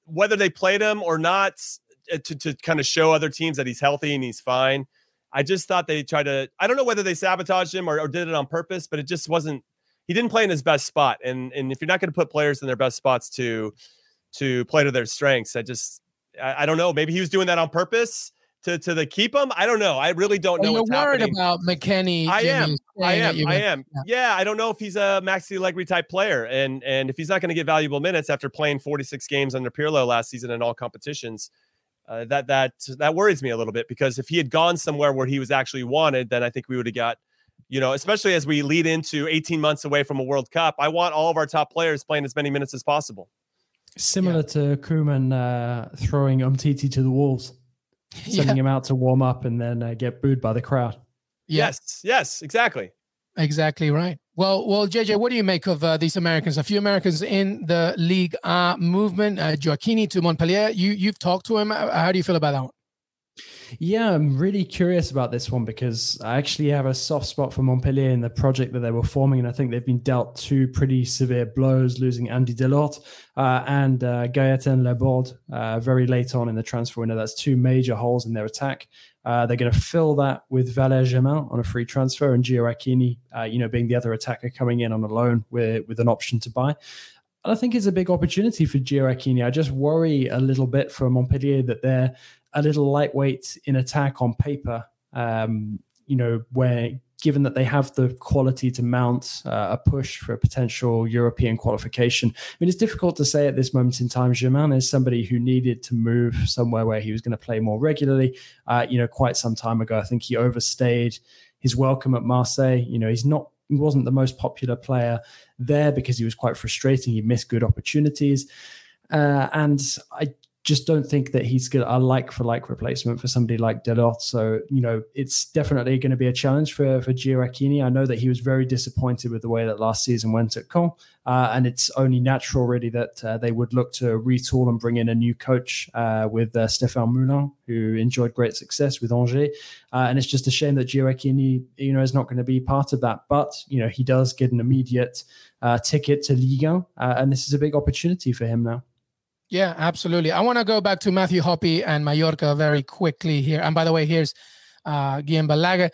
whether they played him or not uh, to to kind of show other teams that he's healthy and he's fine. I just thought they tried to. I don't know whether they sabotaged him or, or did it on purpose, but it just wasn't. He didn't play in his best spot, and and if you're not going to put players in their best spots to to play to their strengths, I just I, I don't know. Maybe he was doing that on purpose to to the keep him? I don't know. I really don't know. You're worried happening. about McKennie. I am. I am. I am. Yeah. yeah. I don't know if he's a Maxi Allegri type player, and and if he's not going to get valuable minutes after playing 46 games under Pirlo last season in all competitions, uh, that that that worries me a little bit because if he had gone somewhere where he was actually wanted, then I think we would have got. You know, especially as we lead into 18 months away from a World Cup, I want all of our top players playing as many minutes as possible. Similar yeah. to Koeman uh, throwing Umtiti to the wolves sending yeah. him out to warm up and then uh, get booed by the crowd. Yes, yes, exactly. Exactly right. Well, well, JJ, what do you make of uh, these Americans? A few Americans in the league uh, movement. Uh, Gioacchini to Montpellier. You you've talked to him. How do you feel about that one? Yeah, I'm really curious about this one because I actually have a soft spot for Montpellier in the project that they were forming, and I think they've been dealt two pretty severe blows, losing Andy Delort uh, and uh, Gaëtan Laborde uh, very late on in the transfer window. That's two major holes in their attack. Uh, they're going to fill that with Valère Germain on a free transfer and Gioacchini, uh, you know, being the other attacker coming in on a loan with, with an option to buy. And I think it's a big opportunity for Gioacchini. I just worry a little bit for Montpellier that they're a little lightweight in attack on paper. Um, you know, where given that they have the quality to mount uh, a push for a potential European qualification. I mean, it's difficult to say at this moment in time. Germain is somebody who needed to move somewhere where he was going to play more regularly. Uh, you know, quite some time ago, I think he overstayed his welcome at Marseille. You know, he's not he wasn't the most popular player there because he was quite frustrating. He missed good opportunities. Uh, and I just don't think that he's going a like for like replacement for somebody like Delort. So, you know, it's definitely going to be a challenge for, for Gioacchini. I know that he was very disappointed with the way that last season went at Caen. Uh, and it's only natural, really, that uh, they would look to retool and bring in a new coach uh, with uh, Stéphane Moulin, who enjoyed great success with Angers. Uh, and it's just a shame that Gioacchini, you know, is not going to be part of that. But, you know, he does get an immediate uh, ticket to Ligue 1. and this is a big opportunity for him now. Yeah, absolutely. I want to go back to Matthew Hoppe and Mallorca very quickly here. And by the way, here's uh, Guillem Balague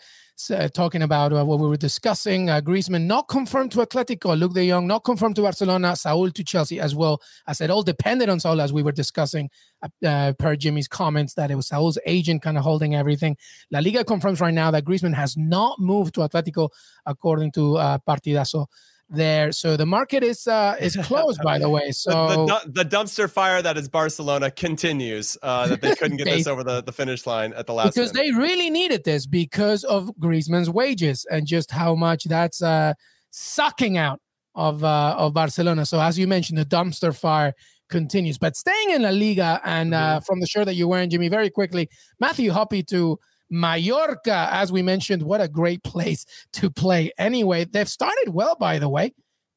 uh, talking about uh, what we were discussing. Uh, Griezmann not confirmed to Atletico, Luuk de Jong not confirmed to Barcelona, Saul to Chelsea as well. I said all depended on Saul as we were discussing uh, uh, per Jimmy's comments that it was Saul's agent kind of holding everything. La Liga confirms right now that Griezmann has not moved to Atletico according to Partidazo there. So the market is uh, is closed, by the way. So the, the, the, dumpster fire that is Barcelona continues. Uh, that they couldn't get this over the, the finish line at the last because minute. they really needed this because of Griezmann's wages and just how much that's uh, sucking out of uh, of Barcelona. So as you mentioned, the dumpster fire continues. But staying in La Liga and uh, mm-hmm. from the shirt that you're wearing, Jimmy, very quickly, Matthew Hoppe to Mallorca, as we mentioned, what a great place to play. Anyway, they've started well, by the way.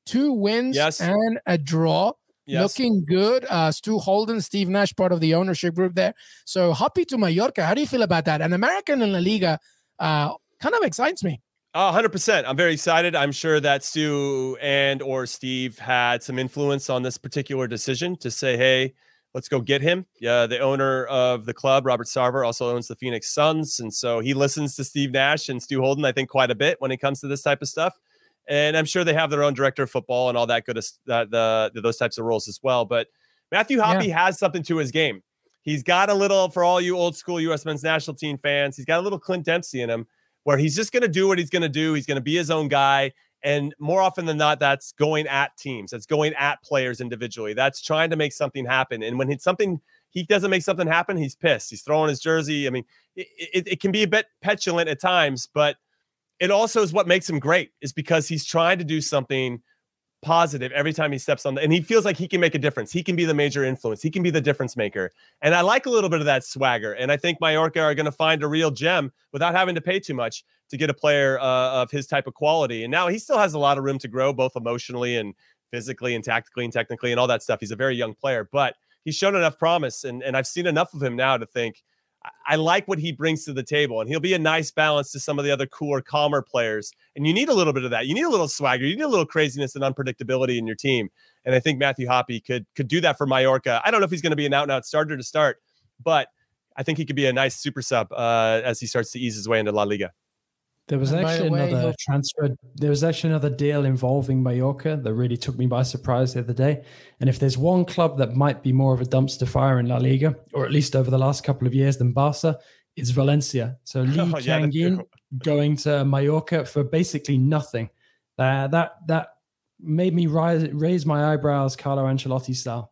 Two wins yes. and a draw. Yes. Looking good. Uh, Stu Holden, Steve Nash, part of the ownership group there. So Hoppe to Mallorca. How do you feel about that? An American in La Liga uh, kind of excites me. Oh, 100%. I'm very excited. I'm sure that Stu and or Steve had some influence on this particular decision to say, hey, let's go get him. Yeah, the owner of the club, Robert Sarver, also owns the Phoenix Suns, and so he listens to Steve Nash and Stu Holden. I think quite a bit when it comes to this type of stuff. And I'm sure they have their own director of football and all that good, uh, the, the those types of roles as well. But Matthew Hoppe yeah. has something to his game. He's got a little for all you old school U.S. men's national team fans. He's got a little Clint Dempsey in him, where he's just going to do what he's going to do. He's going to be his own guy. And more often than not, that's going at teams. That's going at players individually. That's trying to make something happen. And when it's something he doesn't make something happen, he's pissed. He's throwing his jersey. I mean, it, it, it, can be a bit petulant at times, but it also is what makes him great, is because he's trying to do something positive every time he steps on the, and he feels like he can make a difference. He can be the major influence. He can be the difference maker. And I like a little bit of that swagger. And I think Mallorca are going to find a real gem without having to pay too much to get a player uh, of his type of quality. And now he still has a lot of room to grow, both emotionally and physically and tactically and technically and all that stuff. He's a very young player, but he's shown enough promise. And, and I've seen enough of him now to think I like what he brings to the table, and he'll be a nice balance to some of the other cooler, calmer players. And you need a little bit of that. You need a little swagger. You need a little craziness and unpredictability in your team. And I think Matthew Hoppe could could do that for Mallorca. I don't know if he's going to be an out and out starter to start, but I think he could be a nice super sub uh, as he starts to ease his way into La Liga. There was and actually way, another transfer. There was actually another deal involving Mallorca that really took me by surprise the other day. And if there's one club that might be more of a dumpster fire in La Liga, or at least over the last couple of years than Barca, it's Valencia. So Lee oh, yeah, going to Mallorca for basically nothing. Uh, that that made me rise, raise my eyebrows, Carlo Ancelotti style.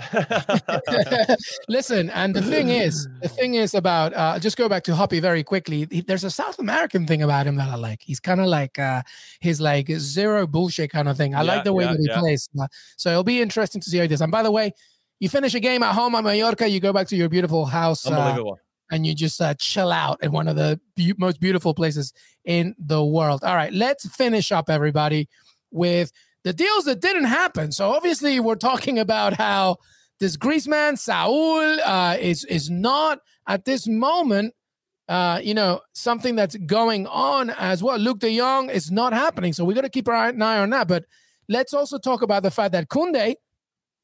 Listen, and the thing is, the thing is about uh, just go back to Hoppe very quickly. There's a South American thing about him that I like. He's kind of like uh, his like zero bullshit kind of thing. I yeah, like the way yeah, that he yeah. plays. So it'll be interesting to see how he does. And by the way, you finish a game at home at Mallorca, you go back to your beautiful house. Uh, Unbelievable. Uh, and you just uh, chill out in one of the be- most beautiful places in the world. All right, let's finish up, everybody, with the deals that didn't happen. So obviously, we're talking about how this Griezmann, Saul, uh, is is not at this moment, uh, you know, something that's going on as well. Luuk De Jong is not happening, so we got to keep our eye on that. But let's also talk about the fact that Koundé,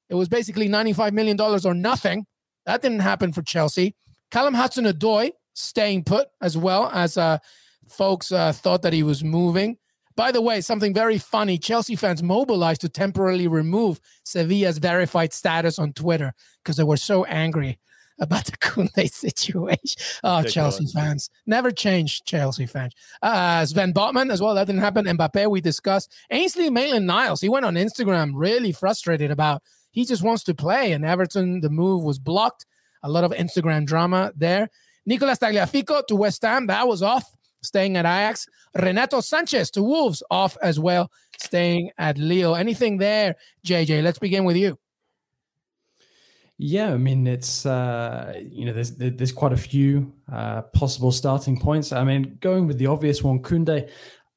it was basically ninety-five million dollars or nothing. That didn't happen for Chelsea. Callum Hudson-Odoi staying put as well as uh, folks uh, thought that he was moving. By the way, something very funny Chelsea fans mobilized to temporarily remove Sevilla's verified status on Twitter because they were so angry about the Koundé situation. Oh, Chelsea fans. Never change, Chelsea fans. Uh, Sven Botman as well. That didn't happen. Mbappe, we discussed. Ainsley Maitland Niles, he went on Instagram really frustrated about he just wants to play. And Everton, the move was blocked. A lot of Instagram drama there. Nicolas Tagliafico to West Ham, that was off staying at Ajax. Renato Sanches to Wolves off as well, staying at Leo. Anything there, JJ? Let's begin with you. Yeah, I mean it's uh, you know there's there's quite a few uh, possible starting points. I mean, going with the obvious one, Koundé.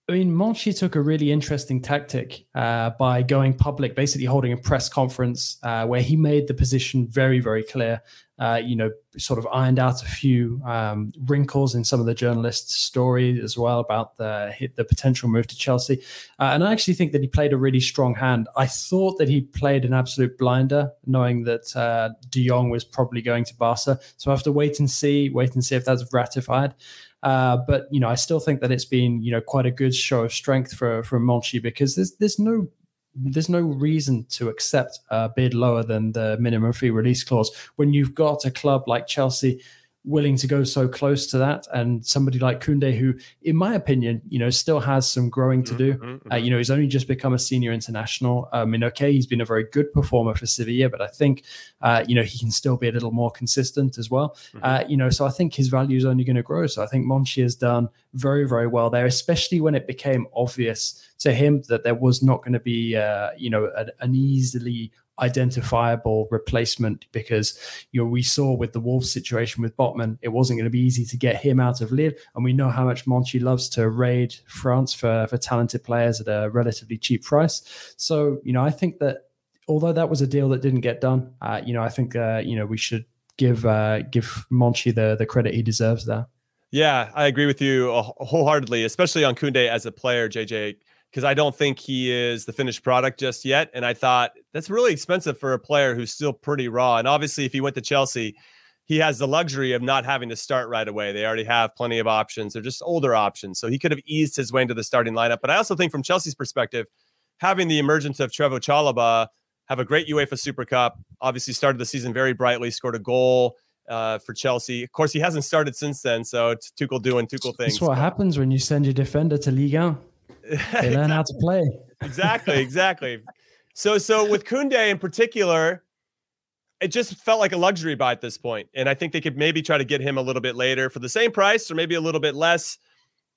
I mean, Monchi took a really interesting tactic uh, by going public, basically holding a press conference uh, where he made the position very, very clear. Uh, you know, sort of ironed out a few um, wrinkles in some of the journalists' stories as well about the the potential move to Chelsea. Uh, and I actually think that he played a really strong hand. I thought that he played an absolute blinder, knowing that uh, De Jong was probably going to Barca. So I have to wait and see, wait and see if that's ratified. Uh, but you know, I still think that it's been you know quite a good show of strength for for Monchi because there's there's no there's no reason to accept a bid lower than the minimum fee release clause. When you've got a club like Chelsea willing to go so close to that. And somebody like Koundé, who, in my opinion, you know, still has some growing to do. Mm-hmm, uh, you know, he's only just become a senior international. I mean, okay, he's been a very good performer for Sevilla, but I think, uh, you know, he can still be a little more consistent as well. Mm-hmm. Uh, you know, so I think his value is only going to grow. So I think Monchi has done very, very well there, especially when it became obvious to him that there was not going to be, uh, you know, an, an easily identifiable replacement because you know we saw with the Wolves situation with Botman, it wasn't going to be easy to get him out of Lille, and we know how much Monchi loves to raid France for for talented players at a relatively cheap price. So you know, I think that although that was a deal that didn't get done, uh, you know, I think uh, you know we should give uh, give Monchi the the credit he deserves there. Yeah, I agree with you wholeheartedly, especially on Koundé as a player, JJ because I don't think he is the finished product just yet. And I thought that's really expensive for a player who's still pretty raw. And obviously, if he went to Chelsea, he has the luxury of not having to start right away. They already have plenty of options. They're just older options. So he could have eased his way into the starting lineup. But I also think from Chelsea's perspective, having the emergence of Trevoh Chalobah have a great UEFA Super Cup, obviously started the season very brightly, scored a goal. Uh, for Chelsea, of course, he hasn't started since then. So it's Tuchel doing Tuchel things. That's what happens when you send your defender to Ligue 1 they learn how to play. exactly, exactly. So, so with Koundé in particular, it just felt like a luxury buy at this point, and I think they could maybe try to get him a little bit later for the same price, or maybe a little bit less.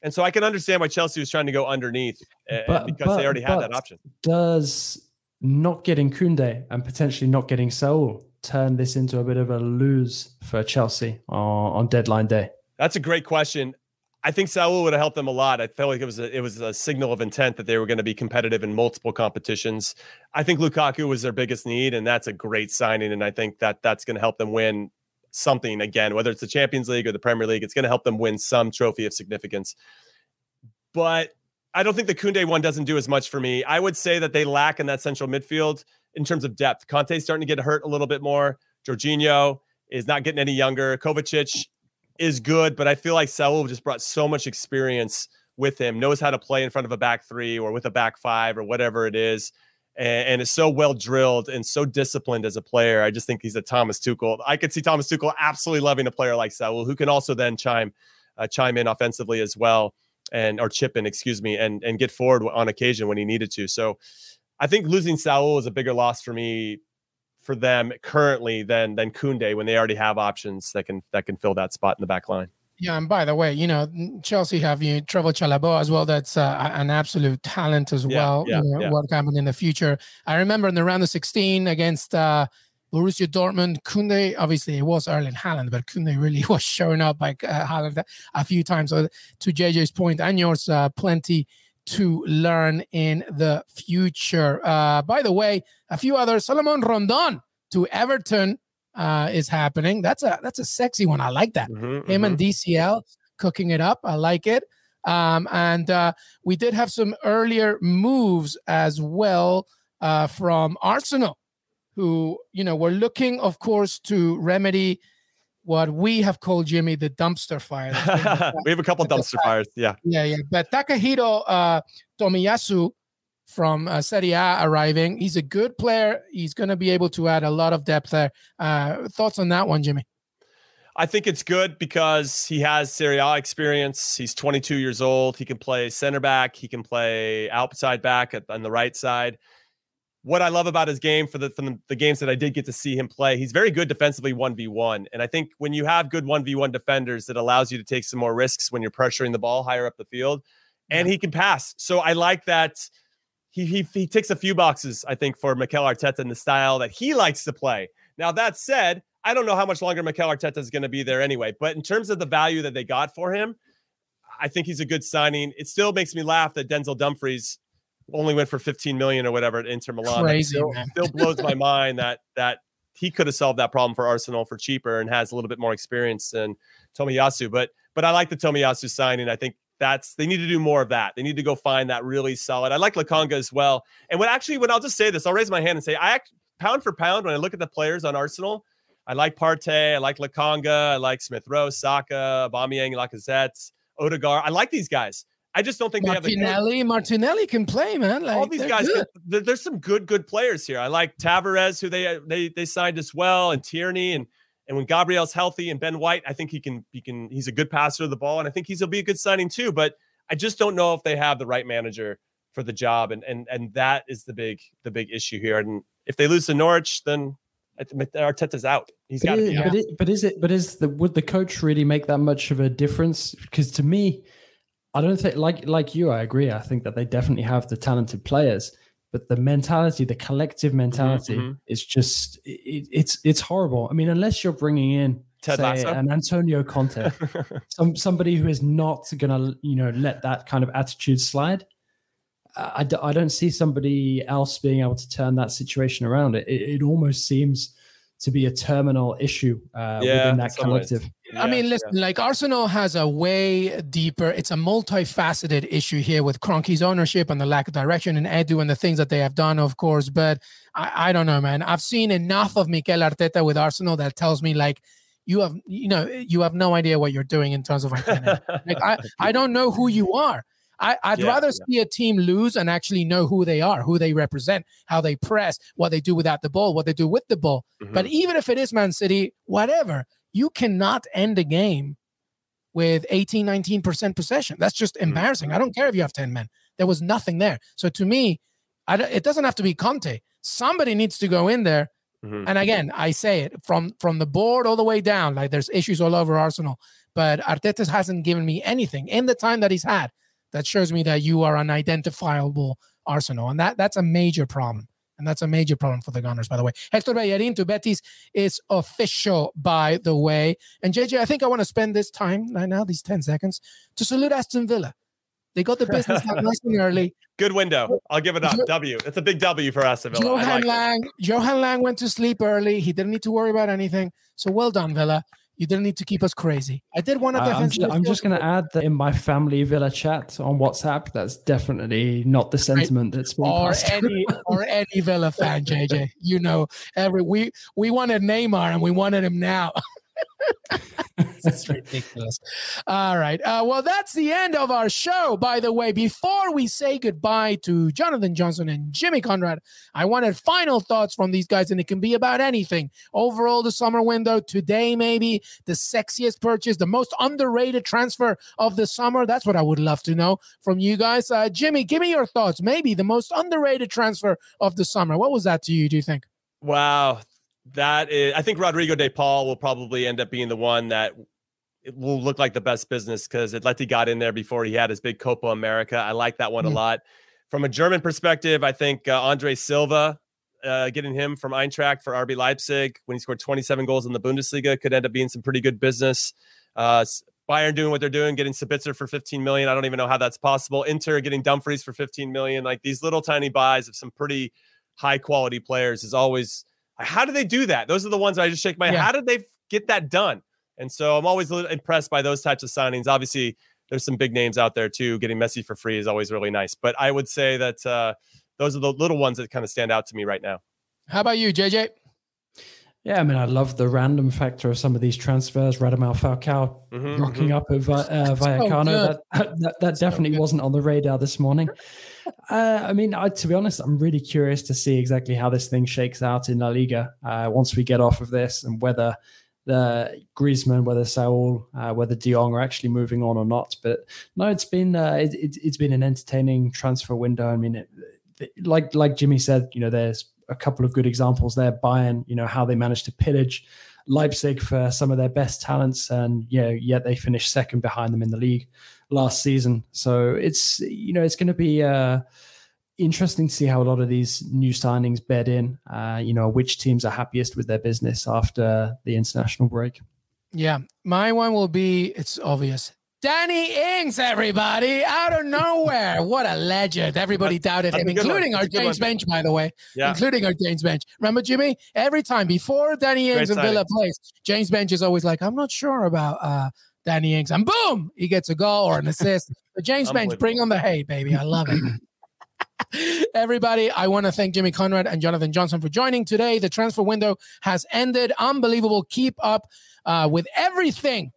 And so I can understand why Chelsea was trying to go underneath eh, but, because but, they already had that option. Does not getting Koundé and potentially not getting Saul turn this into a bit of a lose for Chelsea on, on deadline day? That's a great question. I think Saul would have helped them a lot. I felt like it was a, it was a signal of intent that they were going to be competitive in multiple competitions. I think Lukaku was their biggest need, and that's a great signing. And I think that that's going to help them win something again, whether it's the Champions League or the Premier League. It's going to help them win some trophy of significance. But I don't think the Koundé one doesn't do as much for me. I would say that they lack in that central midfield in terms of depth. Kanté's starting to get hurt a little bit more. Jorginho is not getting any younger. Kovacic is good, but I feel like Saul just brought so much experience with him, knows how to play in front of a back three or with a back five or whatever it is, and, and is so well drilled and so disciplined as a player. I just think he's a Thomas Tuchel. I could see Thomas Tuchel absolutely loving a player like Saul, who can also then chime uh, chime in offensively as well, and or chip in, excuse me, and and get forward on occasion when he needed to. So. I think losing Saul is a bigger loss for me for them currently than than Koundé when they already have options that can that can fill that spot in the back line. Yeah, and by the way, you know Chelsea have you Trevoh Chalobah as well. That's uh, an absolute talent as well. Yeah, you know, yeah. What happened in the future? I remember in the round of 16 against uh, Borussia Dortmund, Koundé. Obviously, it was Erling Haaland, but Koundé really was showing up like uh, Haaland a few times. So to JJ's point and yours, uh, plenty to learn in the future. Uh, by the way, a few others. Salomon Rondon to Everton uh, is happening. That's a that's a sexy one. I like that. Mm-hmm, Him mm-hmm. and DCL cooking it up. I like it. Um, and uh, we did have some earlier moves as well uh, from Arsenal, who you know were looking, of course, to remedy what we have called Jimmy the dumpster fire. we have a couple dumpster fires. Yeah. Yeah, yeah. But Takehiro uh, Tomiyasu from uh, Serie A arriving. He's a good player. He's going to be able to add a lot of depth there. Uh, thoughts on that one, Jimmy? I think it's good because he has Serie A experience. He's 22 years old. He can play center back. He can play outside back at, on the right side what I love about his game for the from the, the, games that I did get to see him play, he's very good defensively 1v1. And I think when you have good 1v1 defenders, it allows you to take some more risks when you're pressuring the ball higher up the field. And he can pass. So I like that he he he ticks a few boxes, I think, for Mikel Arteta in the style that he likes to play. Now, that said, I don't know how much longer Mikel Arteta is going to be there anyway. But in terms of the value that they got for him, I think he's a good signing. It still makes me laugh that Denzel Dumfries only went for 15 million or whatever at Inter Milan. Crazy, still, still blows my mind that that he could have solved that problem for Arsenal for cheaper and has a little bit more experience than Tomiyasu. But but I like the Tomiyasu signing. I think that's they need to do more of that. They need to go find that really solid. I like Lokonga as well. And what actually, when I'll just say this, I'll raise my hand and say, I act pound for pound when I look at the players on Arsenal. I like Partey, I like Lokonga, I like Smith Rowe, Saka, Aubameyang, Lacazette, Odegaard. I like these guys. I just don't think Martinelli, they have the Martinelli can play, man. Like, all these guys, good. there's some good, good players here. I like Tavares, who they they they signed as well, and Tierney, and And when Gabriel's healthy and Ben White, I think he can he can he's a good passer of the ball, and I think he's will be a good signing too. But I just don't know if they have the right manager for the job, and and and that is the big the big issue here. And if they lose to Norwich, then Arteta's out. He's got to be out. But, it, but is it? But is the would the coach really make that much of a difference? Because to me, I don't think like like you. I agree. I think that they definitely have the talented players, but the mentality, the collective mentality, mm-hmm. is just it, it's it's horrible. I mean, unless you're bringing in Ted say, Lasso? an Antonio Conte, some somebody who is not gonna you know let that kind of attitude slide. I, I don't see somebody else being able to turn that situation around. It, it, almost seems to be a terminal issue uh, yeah, within that collective. Yeah, I mean, listen, yeah. like Arsenal has a way deeper, it's a multifaceted issue here with Kroenke's ownership and the lack of direction and Edu and the things that they have done, of course. But I, I don't know, man. I've seen enough of Mikel Arteta with Arsenal that tells me like you have you know you have no idea what you're doing in terms of like I, I don't know who you are I, would yeah, rather see a team lose and actually know who they are, who they represent, how they press, what they do without the ball, what they do with the ball. Mm-hmm. But even if it is Man City, whatever, you cannot end a game with 18, 19% possession. That's just mm-hmm. embarrassing. Mm-hmm. I don't care if you have 10 men. There was nothing there. So to me, it doesn't have to be Conte. Somebody needs to go in there. Mm-hmm. And again, I say it from from the board all the way down. Like there's issues all over Arsenal, but Arteta hasn't given me anything in the time that he's had that shows me that you are an identifiable Arsenal. And that that's a major problem. And that's a major problem for the Gunners, by the way. Hector Bellerin to Betis is official, by the way. And JJ, I think I want to spend this time right now, these 10 seconds, to salute Aston Villa. They got the business done nice and early. Good window. I'll give it up. W. It's a big W for Aston Villa. Johan like Lange. It. Johan Lange went to sleep early. He didn't need to worry about anything. So well done, Villa. You didn't need to keep us crazy. I did want to. Uh, I'm just, I'm just going to add that in my family Villa chat on WhatsApp, that's definitely not the sentiment that's been or any or any Villa fan, JJ. You know, every we we wanted Neymar and we wanted him now. It's ridiculous. All right. Uh, well, that's the end of our show, by the way. Before we say goodbye to Jonathan Johnson and Jimmy Conrad, I wanted final thoughts from these guys, and it can be about anything. Overall, the summer window, today, maybe the sexiest purchase, the most underrated transfer of the summer. That's what I would love to know from you guys. Uh, Jimmy, give me your thoughts. Maybe the most underrated transfer of the summer. What was that to you, do you think? Wow, that is, I think Rodrigo De Paul will probably end up being the one that it will look like the best business because Atleti got in there before he had his big Copa America. I like that one mm-hmm. a lot. From a German perspective, I think uh, Andre Silva, uh, getting him from Eintracht for RB Leipzig when he scored 27 goals in the Bundesliga could end up being some pretty good business. Uh, Bayern doing what they're doing, getting Sabitzer for 15 million. I don't even know how that's possible. Inter getting Dumfries for 15 million. Like these little tiny buys of some pretty high quality players is always. How do they do that? Those are the ones I just shake my head. Yeah. How did they get that done? And so I'm always impressed by those types of signings. Obviously, there's some big names out there too. Getting Messi for free is always really nice. But I would say that uh, those are the little ones that kind of stand out to me right now. How about you, JJ? Yeah, I mean, I love the random factor of some of these transfers. Radamel Falcao mm-hmm, rocking mm-hmm. up at uh, Vallecano. that, that, that definitely so wasn't on the radar this morning. Uh, I mean, I, to be honest, I'm really curious to see exactly how this thing shakes out in La Liga uh, once we get off of this and whether the Griezmann, whether Saul, uh, whether De Jong are actually moving on or not. But no, it's been uh, it, has been an entertaining transfer window. I mean, it, it, like like Jimmy said, you know, there's a couple of good examples there. Bayern, you know, how they managed to pillage Leipzig for some of their best talents, and you know, yet they finished second behind them in the league last season. So it's you know, it's going to be. Uh, interesting to see how a lot of these new signings bed in. Uh, you know, which teams are happiest with their business after the international break. Yeah, my one will be. It's obvious. Danny Ings, everybody, out of nowhere. What a legend. Everybody doubted him, including our James Benge, by the way. Yeah. Including our James Benge. Remember, Jimmy? Every time before Danny Ings and Villa plays, James Benge is always like, I'm not sure about uh, Danny Ings. And boom, he gets a goal or an assist. But James Benge, bring on the hate, baby. I love it. Everybody, I want to thank Jimmy Conrad and Jonathan Johnson for joining today. The transfer window has ended. Unbelievable. Keep up uh, with everything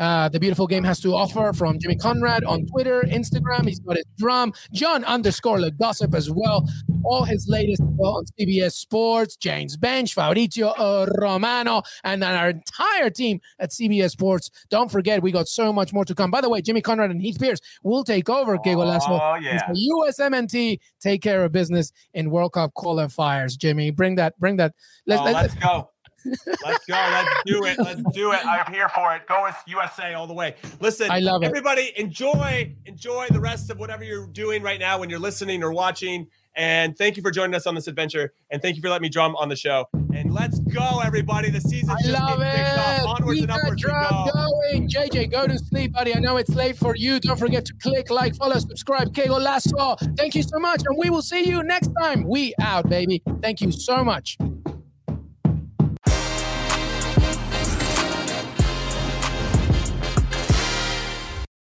uh, the beautiful game has to offer from Jimmy Conrad on Twitter, Instagram. He's got his drum, John underscore the gossip as well. all his latest on CBS Sports, James Benge, Fabrizio Romano, and then our entire team at CBS Sports. Don't forget, we got so much more to come. By the way, Jimmy Conrad and Heath Pearce will take over. Oh, yeah. USMNT take care of business in World Cup qualifiers. Jimmy, bring that, bring that. Let's, oh, let, let's go. Let's go. Let's do it. Let's do it. I'm here for it. Go with USA all the way. Listen, I love it. everybody, enjoy, enjoy the rest of whatever you're doing right now when you're listening or watching. And thank you for joining us on this adventure. And thank you for letting me drum on the show. And let's go, everybody. The season's I just love it. Off. Onwards Keep and upwards drum go. going. JJ, go to sleep, buddy. I know it's late for you. Don't forget to click, like, follow, subscribe. Que Golazo. Thank you so much. And we will see you next time. We out, baby. Thank you so much.